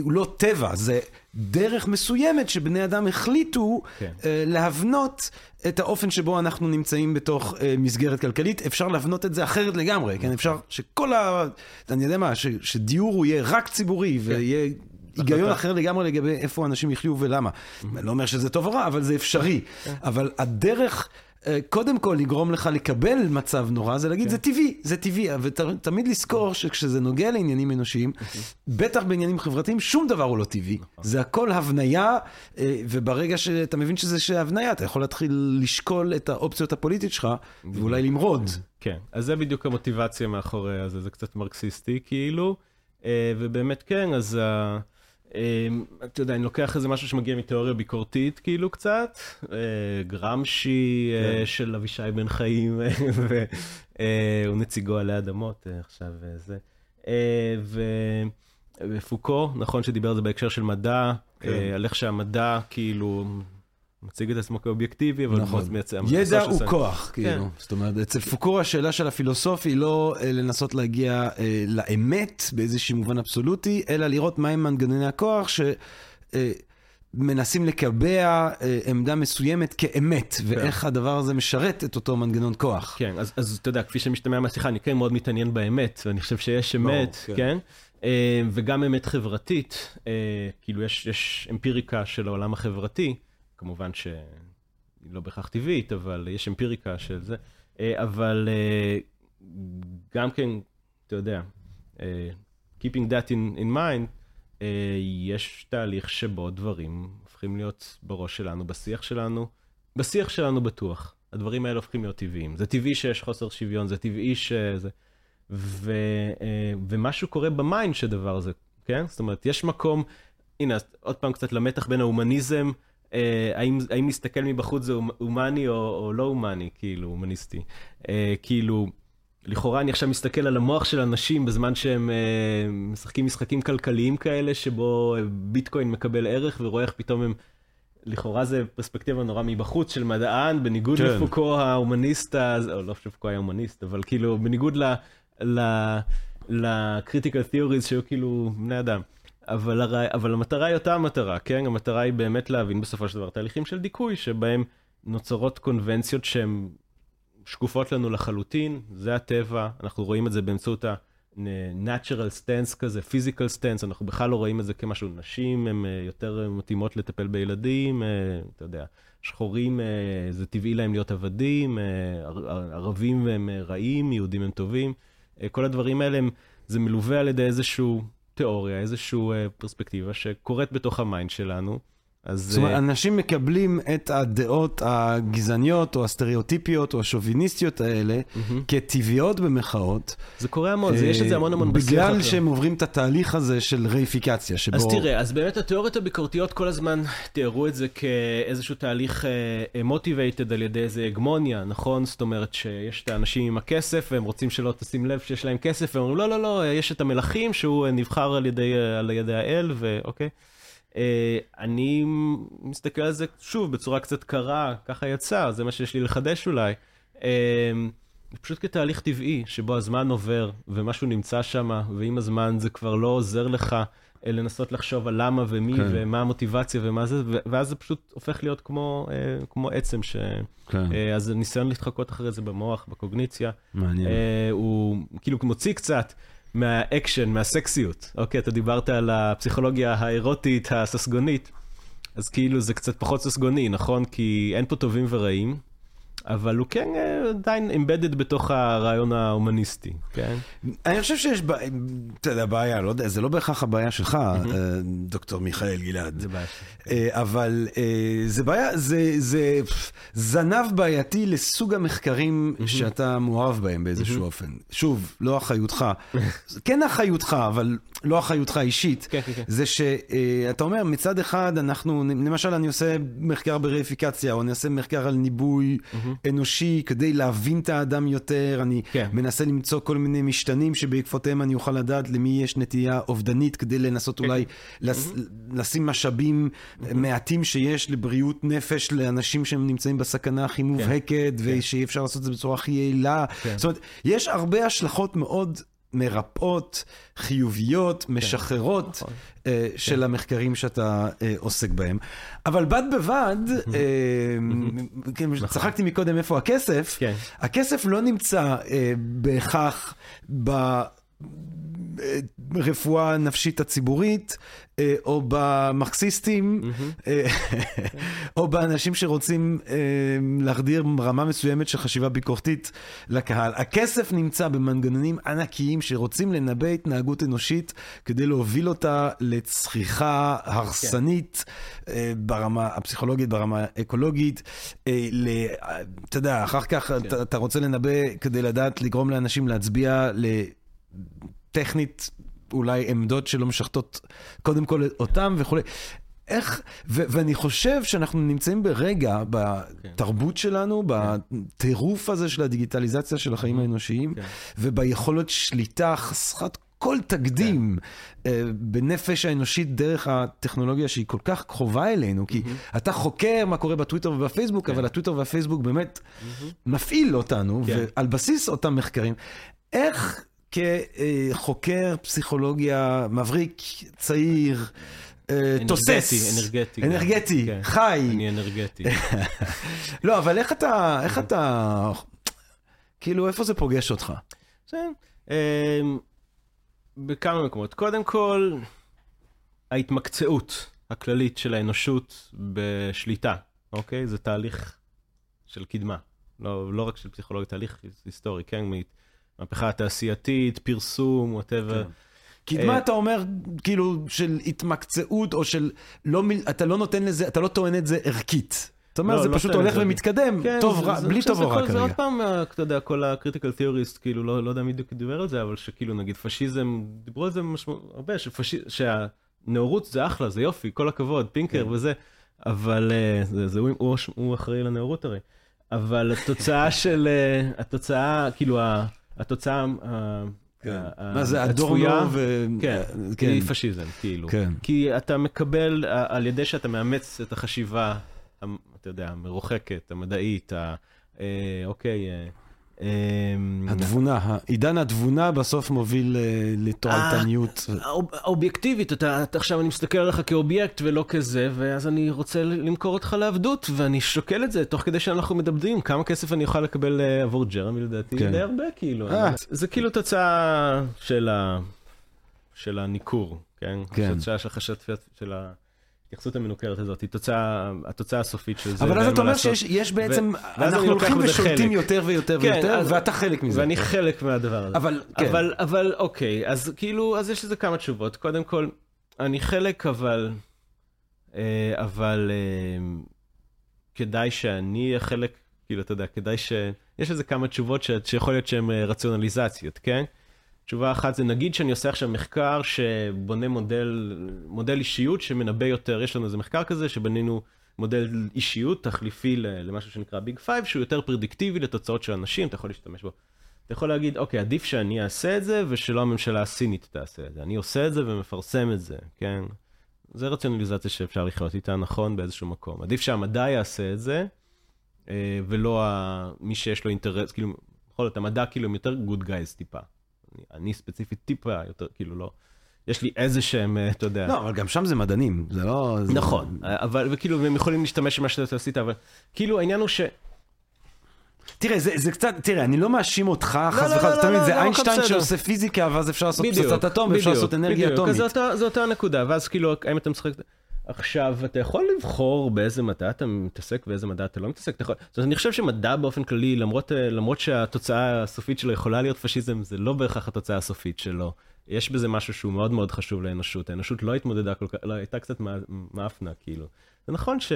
הוא לא טבע, זה דרך מסוימת שבני אדם החליטו כן. אה, להבנות את האופן שבו אנחנו נמצאים בתוך אה, מסגרת כלכלית. אפשר להבנות את זה אחרת לגמרי, כן? אפשר שכל ה... אני יודע מה, ש, שדיור הוא יהיה רק ציבורי כן. ויהיה היגיון אחר לגמרי לגבי איפה אנשים יחיו ולמה. אני לא אומר שזה טוב או רע, אבל זה אפשרי. אבל הדרך... אה, קודם כל לגרום לך לקבל מצב נורא, זה להגיד, כן. זה טבעי, זה טבעי, ותמיד לזכור שכשזה נוגע לעניינים אנושיים. בטח בעניינים חברתיים, שום דבר הוא לא טבעי. נכון. זה הכל הבניה, אה, וברגע שאתה מבין שזה הבניה, אתה יכול להתחיל לשקול את האופציות הפוליטית שלך, ואולי למרוד. כן, אז זה בדיוק המוטיבציה מאחורי זה, זה קצת מרקסיסטי כאילו, אה, ובאמת כן, אז... אמ, אתה יודע, אני לוקח איזה משהו שמגיע מתיאוריה ביקורתית, כאילו קצת, אה, גרמשי אה, כן. של אבישי בן חיים, והוא נציגו עלי אדמות אה, עכשיו אה, זה. אה, ופוקו, נכון שדיבר על זה בהקשר של מדע, כן. אה, על איך שהמדע כאילו מציג את עצמו כאובייקטיבי, אבל נכון. מאוד מייצר... ידע הוא. כוח, כאילו. זאת אומרת, אצל פוקו השאלה של הפילוסוף היא לא אה, לנסות להגיע אה, לאמת באיזשהו מובן אבסולוטי, אלא לראות מהם מנגנוני הכוח שמנסים לקבע אה, עמדה מסוימת כאמת, ואיך הדבר הזה משרת את אותו מנגנון כוח. כן, אז, אז אתה יודע, כפי שמשתמע מהשיחה, אני כן מאוד מתעניין באמת, ואני חושב שיש אמת, כן. כן? אה, וגם אמת חברתית, אה, כאילו יש, יש אמפיריקה של העולם החברתי, כמובן שהיא לא בהכרח טבעית, אבל יש אמפיריקה של זה, אה, אבל אה, גם כן, אתה יודע, אה, keeping that in, in mind, יש תהליך שבו דברים הופכים להיות בראש שלנו, בשיח שלנו, בשיח שלנו בטוח. הדברים האלה הופכים להיות טבעיים. זה טבעי שיש חוסר שוויון, זה טבעי שזה... ו, ומשהו קורה ב mind של דבר הזה, כן? זאת אומרת, יש מקום, הנה, עוד פעם קצת למתח בין ההומניזם, האם, האם להסתכל מבחוץ זה הומני או, או לא הומני, כאילו, הומניסטי. אה, כאילו, לכאורה אני עכשיו מסתכל על המוח של אנשים בזמן שהם אה, משחקים משחקים כלכליים כאלה, שבו אה, ביטקוין מקבל ערך ורואה איך פתאום הם... לכאורה זה פרספקטיבה נורא מבחוץ של מדען, בניגוד כן. לפוקו ההומניסט, או לא שפוקו היה הומניסט, אבל כאילו בניגוד ל... ל... לקריטיקל תיאוריז שהיו כאילו בני אדם. אבל, הר... אבל המטרה היא אותה המטרה, כן? המטרה היא באמת להבין בסופו של דבר תהליכים של דיכוי, שבהם נוצרות קונבנציות שהן שקופות לנו לחלוטין, זה הטבע, אנחנו רואים את זה באמצעות ה-natural stance כזה, physical stance, אנחנו בכלל לא רואים את זה כמשהו, נשים הן אה, יותר מתאימות לטפל בילדים, אה, אתה יודע, שחורים אה, זה טבעי להם להיות עבדים, ער- ערבים הם רעים, יהודים הם טובים, כל הדברים האלה הם, זה מלווה על ידי איזושהי תיאוריה, איזושהי אה, פרספקטיבה שקורית בתוך ה mind שלנו. אז זאת אומרת, אה, אנשים מקבלים את הדעות הגזעניות, או הסטריאוטיפיות, או השוביניסטיות האלה, מהמם. כטבעיות במחאות. זה קורה המון, זה, יש את זה המון המון בשיח. בגלל אחר. שהם עוברים את התהליך הזה של רייפיקציה, שבו... אז תראה, אז באמת התיאוריות הביקורתיות כל הזמן תיארו את זה כאיזשהו תהליך מוטיבייטד על ידי איזה הגמוניה, נכון? זאת אומרת שיש את האנשים עם הכסף והם רוצים שלא תשים לב שיש להם כסף, והם אומרים לא, לא, לא, יש את המלכים שהוא אה, נבחר על ידי, אה, על ידי האל, ואוקיי. אה, אני מסתכל על זה שוב בצורה קצת קרה, ככה יצא, זה מה שיש לי לחדש אולי. אה, פשוט כתהליך טבעי, שבו הזמן עובר ומשהו נמצא שם, ועם הזמן זה כבר לא עוזר לך אה, לנסות לחשוב על למה ומי כן. ומה המוטיבציה ומה זה, ואז זה פשוט הופך להיות כמו, אה, כמו עצם, ש... כן, אה, אז הניסיון להתחקות אחרי זה במוח, בקוגניציה, מעניין. אה, הוא כאילו מוציא קצת מהאקשן, מהסקסיות. אוקיי, אתה דיברת על הפסיכולוגיה האירוטית הססגונית, אז כאילו זה קצת פחות ססגוני, נכון? כי אין פה טובים ורעים, אבל הוא כן אה, עדיין אמבדד בתוך הרעיון ההומניסטי, כן? אני חושב שיש, אתה יודע, בעיה, לא יודע, זה לא בהכרח הבעיה שלך, אה, דוקטור מיכאל גלעד. זה בעיה. אה, אבל זה בעיה, זה, זה זנב בעייתי לסוג המחקרים שאתה מאוהב בהם באיזשהו אופן. שוב, לא אחריותך, כן אחריותך, אבל לא אחריותך אישית. כן, כן, כן. זה שאתה אומר, מצד אחד אנחנו, למשל אני עושה מחקר ברייפיקציה, או אני עושה מחקר על ניבוי אנושי כדי להבין את האדם יותר, אני כן. מנסה למצוא כל מיני משתנים שבעקבותיהם אני אוכל לדעת למי יש נטייה אובדנית, כדי לנסות אולי לס, לשים משאבים מעטים שיש לבריאות נפש לאנשים שהם נמצאים בסכנה הכי מובהקת, ושאי אפשר לעשות את זה בצורה הכי יעילה. כן. זאת אומרת, יש הרבה השלכות מאוד... מרפאות, חיוביות, משחררות נכון. אה, של המחקרים שאתה אה, עוסק בהם. אבל בד בבד, אה, כן, צחקתי מקודם איפה הכסף, כן. הכסף לא נמצא אה, בהכרח ברפואה הנפשית הציבורית, אה, או במרקסיסטים, אה, או באנשים שרוצים אה, להחדיר רמה מסוימת של חשיבה ביקורתית לקהל. הכסף נמצא במנגנונים ענקיים שרוצים לנבא התנהגות אנושית כדי להוביל אותה לצריכה הרסנית אה, ברמה הפסיכולוגית, ברמה האקולוגית. אה, ל- אתה יודע, אחר כך אתה- אתה רוצה לנבא כדי לדעת לגרום לאנשים להצביע ל... טכנית אולי עמדות שלא משחטות קודם כל אותם וכולי. איך, ו- ואני חושב שאנחנו נמצאים ברגע, בתרבות שלנו, בטירוף הזה של הדיגיטליזציה של החיים האנושיים, כן. וביכולת שליטה חסרת כל תקדים אה, בנפש האנושית דרך הטכנולוגיה שהיא כל כך קרובה אלינו, כי אתה חוקר מה קורה בטוויטר ובפייסבוק, אבל הטוויטר והפייסבוק באמת מפעיל אותנו, כן. ועל בסיס אותם מחקרים. איך כחוקר פסיכולוגיה מבריק, צעיר, אה, תוסס, אנרגטי. אנרגטי, כן. חי, אני אנרגטי. לא, אבל איך אתה, איך אתה, כאילו, איפה זה פוגש אותך? אמ, בכמה מקומות. קודם כל, ההתמקצעות הכללית של האנושות בשליטה, אוקיי? זה תהליך של קדמה. לא, לא רק של פסיכולוגיה, תהליך היסטורי, כן? מהפכה התעשייתית, פרסום, whatever. כן. קדמה אה, אתה אומר, כאילו, של התמקצעות, או של, לא, אתה לא נותן לזה, אתה לא טוען את זה ערכית. אתה אומר, לא, זה לא פשוט הולך. ומתקדם, כן, טוב, זה- רע, בלי טוב או רע כל- זה עוד כרגע. פעם, אה, אתה יודע, כל הקריטיקל תיאוריסט, כאילו, לא, לא יודע מי דיבר על זה, אבל שכאילו, נגיד, פשיזם, דיברו על זה משמעות, הרבה, שפשי, שהנאורות זה אחלה, זה יופי, כל הכבוד, פינקר כן. וזה, אבל אה, זה, זה, הוא, הוא, הוא אחראי לנאורות הרי. אבל התוצאה של, אה, התוצאה, כאילו, התוצאה, ה- כן. ה- מה זה, אדורנו ו... כן, כן. היא פשיזם, כאילו. כן. כי אתה מקבל, על ידי שאתה מאמץ את החשיבה, אתה יודע, המרוחקת, המדעית, ה... אה, אוקיי, אה, אה, התבונה, עידן התבונה בסוף מוביל אה, לתועלתניות. אתה, אתה עכשיו אני מסתכל עליך כאובייקט ולא כזה, ואז אני רוצה למכור אותך לעבדות, ואני שוקל את זה תוך כדי שאנחנו מדברים, כמה כסף אני אוכל לקבל אה, עבור ג'רמי לדעתי, כן. די הרבה כאילו. אה. זה כאילו תוצאה של, ה... של הניכור, כן? כן. תוצאה של החשת של ההתייחסות המנוכרת הזאת, היא תוצאה, התוצאה הסופית של זה. אבל אז אתה אומר. שיש יש בעצם, אנחנו הולכים ושולטים. יותר ויותר כן, ויותר, אז- ואתה חלק מזה. ואני חלק מהדבר הזה. אבל, כן. אבל, אבל אוקיי, אז כאילו, אז יש לזה כמה תשובות. קודם כל, אני חלק, אבל, אה, אבל אה, כדאי שאני אהיה חלק, כאילו, אתה יודע, כדאי ש... יש לזה כמה תשובות ש... שיכול להיות שהן אה, רציונליזציות, כן? תשובה אחת זה נגיד שאני עושה עכשיו מחקר שבונה מודל, מודל אישיות שמנבא יותר, יש לנו איזה מחקר כזה שבנינו מודל אישיות תחליפי למשהו שנקרא Big Five, שהוא יותר פרדיקטיבי לתוצאות של אנשים, אתה יכול להשתמש בו. אתה יכול להגיד, אוקיי, עדיף שאני אעשה את זה ושלא הממשלה הסינית תעשה את זה. אני עושה את זה ומפרסם את זה, כן? זה רציונליזציה שאפשר לחיות איתה נכון באיזשהו מקום. עדיף שהמדע יעשה את זה, אה, ולא. מי שיש לו אינטרס, כאילו, יכול להיות, המדע כאילו הם יותר גוד גייז טיפה. אני, אני ספציפית טיפה יותר, כאילו לא, יש לי איזה שהם, אה, אתה יודע. לא, אבל גם שם זה מדענים, זה לא... זה- נכון, אבל, וכאילו, הם יכולים להשתמש במה שאתה עשית, אבל כאילו העניין הוא ש... תראה, זה, זה קצת, תראה, אני לא מאשים אותך, חס לא, וחס, לא, תמיד לא, זה לא, איינשטיין הכל בסדר. שעושה פיזיקה, ואז אפשר לעשות פצצת אטום, ואפשר לעשות אנרגיה. אטומית. זו אותה נקודה, ואז כאילו, האם אתה משחק... עכשיו, אתה יכול לבחור באיזה מדע אתה מתעסק ואיזה מדע אתה לא מתעסק. אתה יכול... זאת אומרת, אני חושב שמדע באופן כללי, למרות, אה, למרות שהתוצאה הסופית שלו יכולה להיות פשיזם, זה לא בהכרח התוצאה הסופית שלו. יש בזה משהו שהוא מאוד מאוד חשוב לאנושות. האנושות לא התמודדה כל כך, לא, הייתה קצת מא- מאפנה, כאילו. זה נכון ש...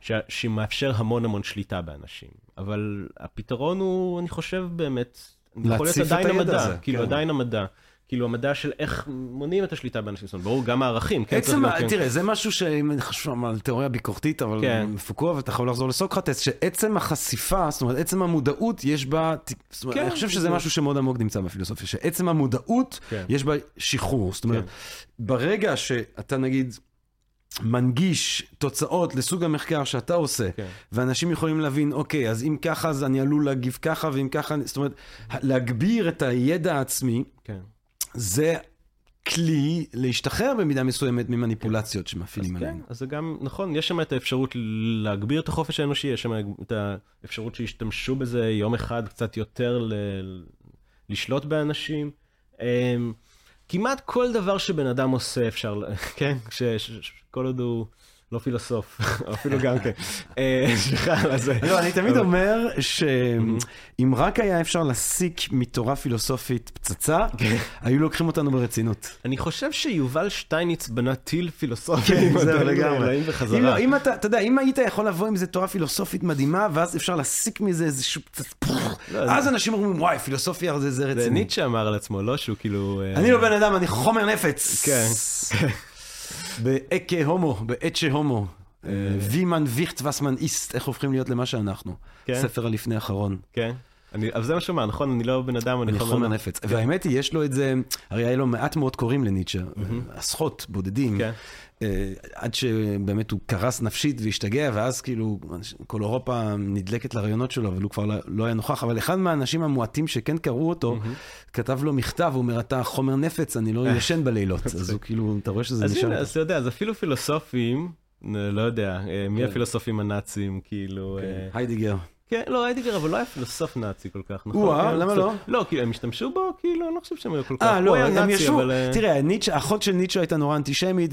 ש... שמאפשר המון המון שליטה באנשים, אבל הפתרון הוא, אני חושב באמת, יכול להיות עדיין המדע, הזה, כאילו כן. עדיין המדע. כאילו המדע של איך מונעים את השליטה באנשים, זאת אומרת, ברור, גם הערכים, כן? עצם, גם כן- תראה, זה משהו שאני חושב על תיאוריה ביקורתית, אבל כן. פוקו, ואתה יכול לחזור לסוקרטס, שעצם החשיפה, זאת אומרת, עצם המודעות, יש בה, זאת אומרת, כן, אני חושב שזה. משהו שמאוד עמוק נמצא בפילוסופיה, שעצם המודעות, כן. יש בה שחרור. זאת אומרת, ברגע שאתה נגיד... מנגיש תוצאות לסוג המחקר שאתה עושה, כן. ואנשים יכולים להבין, אוקיי, אז אם ככה, אז אני עלול להגיב ככה, ואם ככה, זאת אומרת, להגביר את הידע העצמי, כן. זה כלי להשתחרר במידה מסוימת ממניפולציות שמפעילים כן, עלינו. אז זה גם, נכון, יש שם את האפשרות להגביר את החופש האנושי, יש שם את האפשרות שישתמשו בזה יום אחד קצת יותר ל- לשלוט באנשים. אמ, כמעט כל דבר שבן אדם עושה אפשר, כן, ש- ש- ש- כל עוד הוא לא פילוסוף, אפילו גם כן. אה, סליחה על זה. לא, אני תמיד אומר שאם רק היה אפשר להסיק מתורה פילוסופית פצצה, היו לוקחים אותנו ברצינות. אני חושב שיובל שטייניץ בנה טיל פילוסופי. כן, זהו לגמרי. וחזרה. לא, אם אתה, אתה יודע, אם היית יכול לבוא עם איזה תורה פילוסופית מדהימה, ואז אפשר להסיק מזה איזשהו פצצ... פח, לא, אז אנשים אומרים, וואי, פילוסופיה זה זה זה רציני. ניטשה אמר על עצמו, לא שהוא כאילו... אה, אני לא בן אדם, אני חומר נפץ. כן. באקה הומו, באצ'ה הומו. וימן ויכט וסמן איסט, איך הופכים להיות למה שאנחנו. כן. ספר הלפני אחרון. כן. אני- אבל זה מה שהוא אמר, נכון? אני לא בן אדם, אני אני חומר חומר נפץ. והאמת היא, יש לו את זה, הרי היה לו מעט מאוד קוראים לניטשה, עשרות, בודדים, כן. אה, עד שבאמת הוא קרס נפשית והשתגע, ואז כאילו כל אירופה נדלקת לרעיונות שלו, אבל הוא כבר לא- לא היה נוכח. אבל אחד מהאנשים המועטים שכן קראו אותו, כתב לו מכתב, הוא אומר, אתה חומר נפץ, אני לא ישן בלילות. אז הוא כאילו, אתה רואה שזה אז נשאר. אז אתה יודע, אז אפילו פילוסופים, אה, לא יודע, אה, מי כן. הפילוסופים הנאצים, כאילו... אה, היידיגר. כן, לא, היידיגר, אבל לא היה פילוסוף נאצי כל כך, נכון? או-אה, כן, למה לא? לא, כאילו, הם השתמשו בו, כאילו, אני לא חושב שהם היו כל כך... אה, לא, הם ישבו, אה, תראה, האחות של ניטשה הייתה נורא אנטישמית.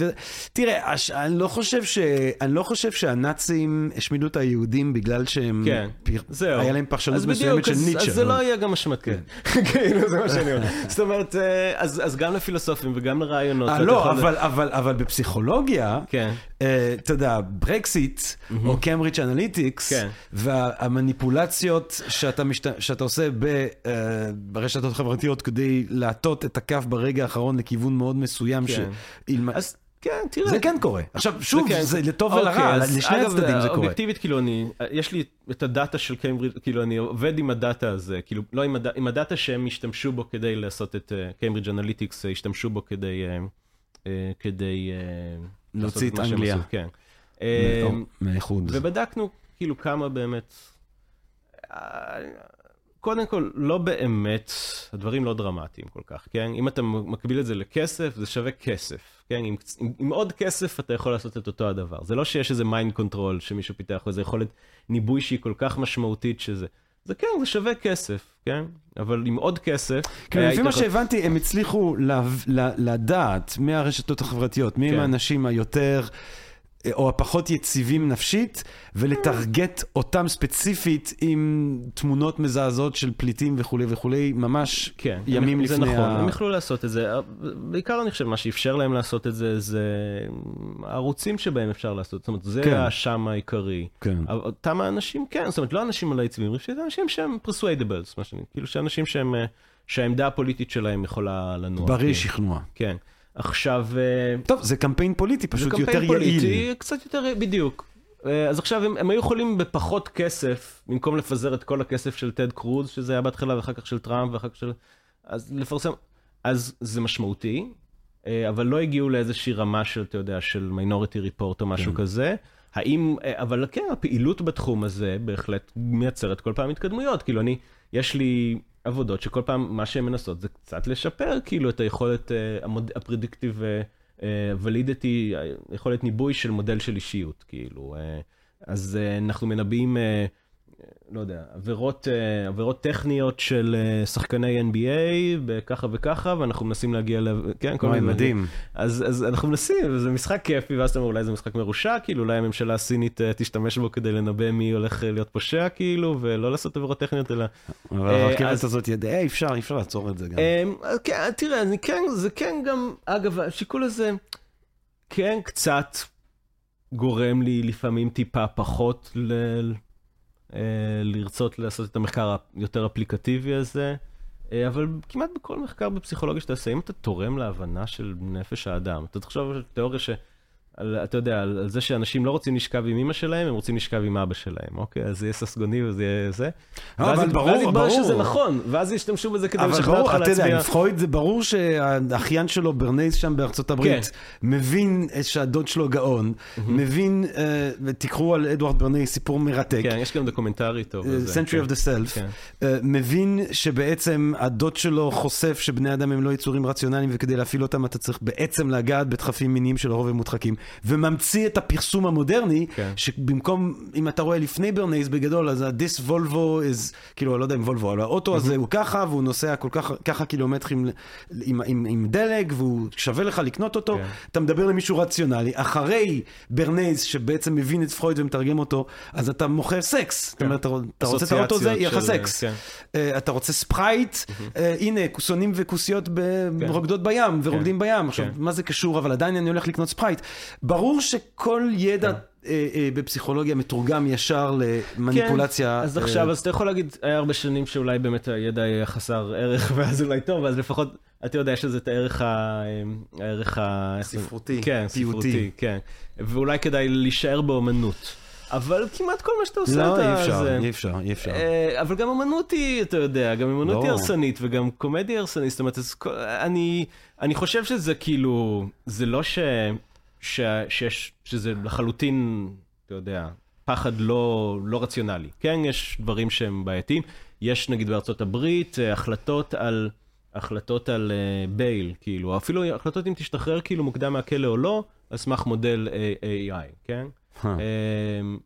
תראה. אני לא חושב ש... אני לא חושב שהנאצים השמידו את היהודים בגלל שהם... כן, זהו. היה להם פרשנות מסוימת של ניטשה. אז זה לא אבל- היה גם אשמתכם. כאילו, זה מה שאני אומר. זאת אומרת, אה, אז גם לפילוסופים וגם לרעיונות. אה, לא, אבל, בפסיכולוגיה, כן. אה, אתה יודע, ברקסיט, או קיימברידג' אנליטיקס, כן. והמניפולציות שאתה, משת... שאתה עושה ב, אה, ברשתות חברתיות כדי להטות את הכף ברגע האחרון לכיוון מאוד מסוים, כן. שאילמ- אז כן, תראה. זה כן קורה. עכשיו, שוב, כן. זה לטוב אוקיי, ולרע, לשני אגב, הצדדים זה קורה. אובייקטיבית, כאילו, אני, יש לי את ה data של קיימברידג', כאילו, אני עובד עם ה data הזה, כאילו, לא עם, הד... עם ה data שהם השתמשו בו כדי לעשות את קיימברידג' אנליטיקס, השתמשו בו כדי, אה, אה, כדי אה, להוציא את אנגליה. כן. אה, או, מהאיחוד. ובדקנו, כאילו, כמה באמת... קודם כל, לא באמת, הדברים לא דרמטיים כל כך, כן? אם אתה מקביל את זה לכסף, זה שווה כסף, כן? עם, עם, עם עוד כסף אתה יכול לעשות את אותו הדבר. זה לא שיש איזה mind control שמישהו פיתח, או איזה יכולת ניבוי שהיא כל כך משמעותית שזה... זה כן, זה שווה כסף, כן? אבל עם עוד כסף... היה לפי מה שהבנתי, הם הצליחו לדעת מהרשתות החברתיות, מי הם כן. האנשים היותר... או הפחות יציבים נפשית, ולטרגט אותם ספציפית עם תמונות מזעזעות של פליטים וכולי וכולי, ממש כן, ימים זה לפני נכון, ה... הם יכלו לעשות את זה. בעיקר אני חושב, מה שאפשר להם לעשות את זה, זה הערוצים שבהם אפשר לעשות. זאת אומרת, זה כן. האשם העיקרי. כן. אותם האנשים, כן, זאת אומרת, לא אנשים על חושב שזה אנשים שהם persuadables, מה שאני, כאילו שאנשים שהם, שהעמדה הפוליטית שלהם יכולה לנוע. בריא כן. שכנוע. כן. עכשיו, אה, טוב, זה קמפיין פוליטי, פשוט זה יותר קמפיין יעיל. פוליטי, קצת יותר, בדיוק. אה, אז עכשיו הם, הם היו יכולים בפחות כסף, במקום לפזר את כל הכסף של טד קרוז, שזה היה בהתחלה, ואחר כך של טראמפ, ואחר כך של... אז לפרסם, אז זה משמעותי, אה, אבל לא הגיעו לאיזושהי רמה של, אתה יודע, של מיינוריטי ריפורט או משהו כזה. האם, אבל כן, הפעילות בתחום הזה בהחלט מייצרת כל פעם התקדמויות. כאילו, אני, יש לי עבודות שכל פעם מה שהן מנסות זה קצת לשפר, כאילו, את היכולת, אה, הפרדיקטיב ולידיטי, יכולת ניבוי של מודל של אישיות, כאילו. אה, אז אה, אנחנו מנבאים, אה, לא יודע, עבירות, אה, עבירות טכניות של אה, שחקני NBA בככה וככה, ואנחנו מנסים להגיע ל... כן, כל מיני... מדהים. אז, אז אנחנו מנסים, וזה משחק כיפי, ואז אתה אומר, אולי זה משחק מרושע, כאילו, אולי הממשלה הסינית אה, תשתמש בו כדי לנבא מי הולך להיות פושע, כאילו, ולא לעשות עבירות טכניות, אלא... אבל הרכבת אז- הזאת, ידע, אי אפשר, אי אפשר לעצור את זה גם. אמ, כן, תראה, כן, זה כן גם, אגב, השיקול הזה כן קצת גורם לי לפעמים טיפה פחות ל... אה, לרצות לעשות את המחקר היותר אפליקטיבי הזה, אה, אבל כמעט בכל מחקר בפסיכולוגיה שאתה עושה, אם אתה תורם להבנה של נפש האדם, אתה תחשוב על תיאוריה ש... על, אתה יודע, על, על זה שאנשים לא רוצים לשכב עם אמא שלהם, הם רוצים לשכב עם אבא שלהם, אוקיי? אז זה יהיה ססגוני וזה יהיה זה. ואז, אבל ית- ברור, ואז יתברר ברור. שזה נכון, ואז ישתמשו בזה כדי אבל לשכנע ברור, אותך אתה יודע, להצביע. עם פרויד זה ברור שהאחיין שלו, ברנייס שם בארצות הברית, מבין שהדוד שלו גאון, מבין, אה, ותקחו על אדוארד ברנייס סיפור מרתק. כן, יש גם דוקומנטרי טוב. זה, Century כן. of the Self, כן. אה, מבין שבעצם הדוד שלו חושף שבני אדם הם לא יצורים רציונליים וכדי להפעיל אותם אתה צריך בעצם לגעת בדחפים מיניים שלרוב הם מודחקים, וממציא את הפרסום המודרני, כן. שבמקום, אם אתה רואה לפני ברנייס בגדול, אז ה-this Volvo is, כאילו, אני לא יודע אם וולבו, אבל האוטו הזה הוא ככה, והוא נוסע כל כך, ככה קילומטרים ל- עם, עם, עם דלק, והוא שווה לך לקנות אותו, כן. אתה מדבר למישהו רציונלי, אחרי ברנייס שבעצם מבין את פרויד ומתרגם אותו, אז אתה מוכר סקס. זאת אומרת, אתה, רוצה את האוטו הזה, יהיה לך סקס. כן. אה, אתה רוצה ספרייט, אה, הנה, כוסונים וכוסיות ב- רוקדות בים ורוקדים בים. עכשיו, כן. מה זה קשור, אבל עדיין אני הולך לקנות ספרייט. ברור שכל ידע אה, אה, בפסיכולוגיה מתורגם ישר למניפולציה. כן, אז אה, עכשיו, אז אתה יכול להגיד, היה הרבה שנים שאולי באמת הידע היה חסר ערך, ואז אולי טוב, אז לפחות, אתה יודע, יש לזה את הערך ה... הערך ה... ספרותי, כן, פיוטי. ספרותי, כן. ואולי כדאי להישאר באומנות. אבל כמעט כל מה שאתה עושה, לא, אתה... אי אפשר, זה- אי אפשר, אי אפשר. אה, אבל גם אמנות היא, אתה יודע, גם אמנות היא ברור. הרסנית וגם קומדיה היא הרסנית, זאת אומרת, אז אני, אני חושב שזה כאילו, זה לא ש, ש, שיש, שזה לחלוטין, אתה יודע, פחד לא, לא רציונלי. כן, יש דברים שהם בעייתיים. יש נגיד בארצות הברית אה, החלטות על, החלטות על אה, בייל, כאילו, אפילו החלטות אם תשתחרר כאילו מוקדם מהכלא או לא, על סמך מודל AI, כן? אה, אמ,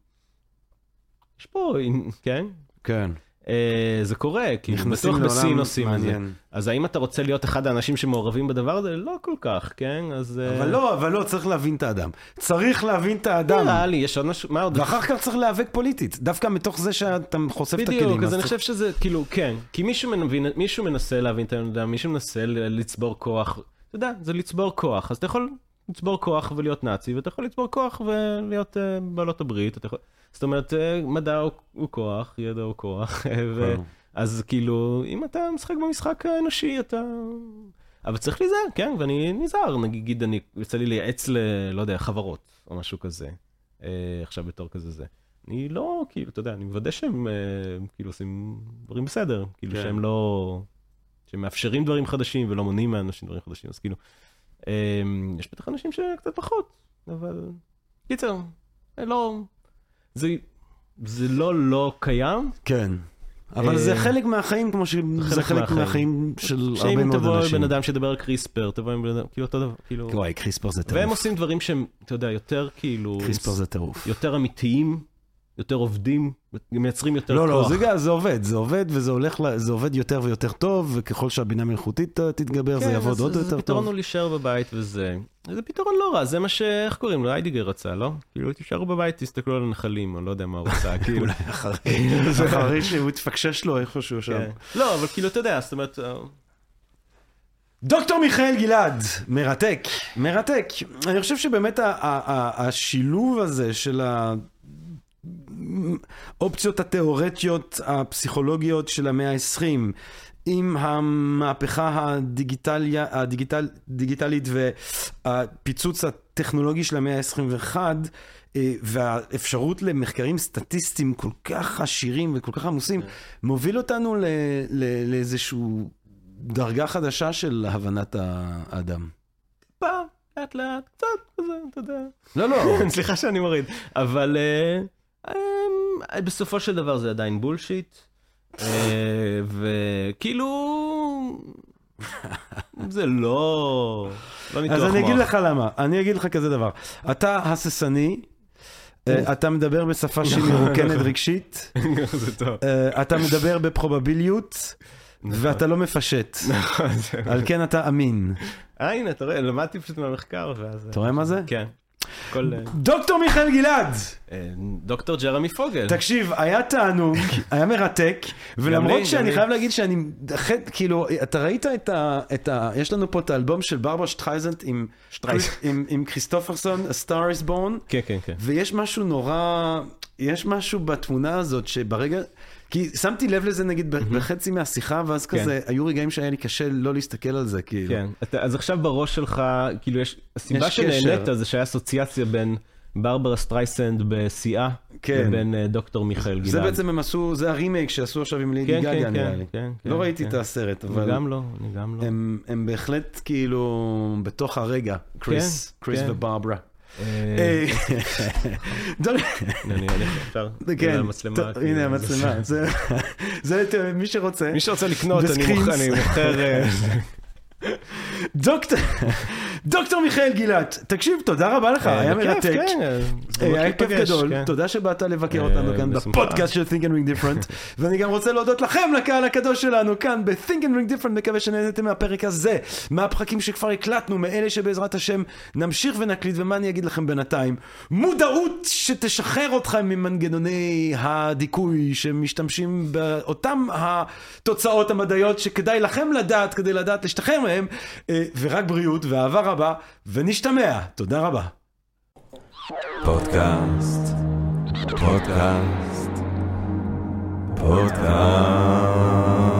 יש פה, כן? כן. אה, זה קורה, נכנסים בטוח בסין עושים את זה. אז האם אתה רוצה להיות אחד האנשים שמעורבים בדבר הזה? לא כל כך, כן? אז... אה, אבל לא, אבל לא, צריך להבין את האדם. צריך להבין את האדם. נראה לי, יש עוד משהו, מה עוד? ואחר כך צריך להיאבק פוליטית, דווקא מתוך זה שאתה חושף את הכלים. בדיוק, אז אני חושב שזה, כאילו, כן. כי מישהו מנסה להבין את האדם, מישהו מנסה לצבור כוח. אתה יודע, זה לצבור כוח. אז אתה יכול לצבור כוח ולהיות נאצי, ואתה יכול לצבור כוח ולהיות אה, בעלות הברית. אתה יכול... זאת אומרת, אה, מדע הוא- הוא כוח, ידע הוא כוח. ו... כן. אז כאילו, אם אתה משחק במשחק האנושי, אתה... אבל צריך להיזהר, כן, ואני נזהר, נגיד, אני, יוצא לי לייעץ ל... לא יודע, חברות, או משהו כזה, אה, עכשיו בתור כזה זה. אני לא, כאילו, אתה יודע, אני מוודא שהם אה, כאילו עושים דברים בסדר, כאילו כן. שהם לא... שהם מאפשרים דברים חדשים ולא מונעים מאנשים דברים חדשים, אז כאילו, יש בטח אנשים שקצת פחות, אבל... קיצר, אה, לא... זה, זה לא לא קיים, כן. אבל אה, זה חלק מהחיים, כמו שזה חלק חלק מהחיים. של הרבה שאם מאוד תבוא אנשים. בן אדם שדבר על קריספר, תבוא עם בן אדם, כאילו אותו דבר, כאילו... וואי, קריספר זה והם טירוף. עושים דברים שהם, אתה יודע, יותר כאילו... קריספר זה טירוף. יותר אמיתיים, יותר עובדים, מייצרים יותר לא, לא, כוח. זה גם- זה עובד, זה עובד, וזה הולך, זה עובד יותר ויותר טוב, וככל שהבינה מלאכותית אה, תתגבר, זה כן, יעבוד אז- עוד אז יותר הפתרון טוב. הוא להישאר בבית וזה. זה פתרון לא רע, זה מה ש... איך קוראים לו? איידיגר רצה, לא? כאילו, תישארו בבית, תסתכלו על הנחלים, אני לא יודע מה הוא רצה, כאילו. אולי אחרי אחרי שהוא התפקשש לו איפשהו שם. כן. לא, אבל כאילו, אתה יודע, זאת אומרת... אה, דוקטור מיכאל גלעד, מרתק, מרתק. אני חושב שבאמת ה- ה- ה- השילוב הזה של האופציות התיאורטיות הפסיכולוגיות של המאה ה-20 עם המהפכה הדיגיטליה, הדיגיטל, דיגיטלית והפיצוץ הטכנולוגי של המאה ה-21 אה, והאפשרות למחקרים סטטיסטיים כל כך עשירים וכל כך עמוסים, מוביל אותנו ל- ל- לאיזשהו דרגה חדשה של הבנת האדם. טיפה, לאט לאט, קצת כזה, אתה יודע. לא, לא. סליחה שאני מוריד, אבל אה, בסופו של דבר זה עדיין בולשיט, אה, וכאילו, זה לא, לא ניתוח אז מוח. אני אגיד לך למה, אני אגיד לך כזה דבר. אתה הססני, אה, אתה מדבר בשפה שהיא מרוקנת רגשית, טוב. אה, אתה מדבר בפרובביליות, ואתה לא מפשט. נכון, על כן אתה אמין. אה, הנה, אתה רואה, למדתי פשוט מהמחקר, ואז... אתה רואה מה זה? כן. כל... אה, דוקטור מיכאל גלעד! אה, דוקטור ג'רמי פוגל. תקשיב, היה תענוג, היה מרתק, ולמרות שאני. חייב להגיד שאני, כאילו, אתה ראית את ה... את ה... יש לנו פה את האלבום של ברברה שטרייזנט עם. עם, עם כריסטופרסון, A Star is Born, כן, כן, כן. ויש משהו נורא, יש משהו בתמונה הזאת שברגע, כי שמתי לב לזה נגיד בחצי מהשיחה, ואז כן. כזה, היו רגעים שהיה לי קשה לא להסתכל על זה, כאילו. כן, אתה, אז עכשיו בראש שלך, כאילו יש, הסיבה שנהנית. זה שהיה אסוציאציה בין ברברה סטרייסנד בשיאה, כן. לבין אה, דוקטור מיכאל גלעד. זה בעצם הם עשו, זה הרימייק שעשו עכשיו עם לידי כן, גגה כן, נראה כן, לי. כן, לא כן, ראיתי כן. את הסרט, אבל גם לא, אני גם לא. הם, הם בהחלט כאילו בתוך הרגע, קריס, כן, קריס כן. וברברה. אה, אה, הנה? כן, הנה המצלמה. כאילו, הנה זה- המצלמה, מי שרוצה. מי שרוצה לקנות, אני בסקרינס. מוכר, אני מוכר... אה, דוקטור, דוקטור מיכאל גילת, תקשיב, תודה רבה לך, היה בכיף, מרתק. כן, אה, היה כיף להיפגש, גדול, כן. תודה שבאת לבקר אה, אותנו כאן. בפודקאסט של Think and Ring Different, ואני גם רוצה להודות לכם, לקהל הקדוש שלנו כאן ב-Think and Ring Different, מקווה שנהנתם מהפרק הזה, מהפרקים שכבר הקלטנו, מאלה שבעזרת השם נמשיך ונקליט, ומה אני אגיד לכם בינתיים? מודעות שתשחרר אתכם ממנגנוני הדיכוי שמשתמשים באותם התוצאות המדעיות שכדאי לכם לדעת כדי לדעת להשתחרר מהם, אה, ורק בריאות ואהבה רבה, ונשתמע. תודה רבה. פודקאסט, פודקאסט, פודקאסט.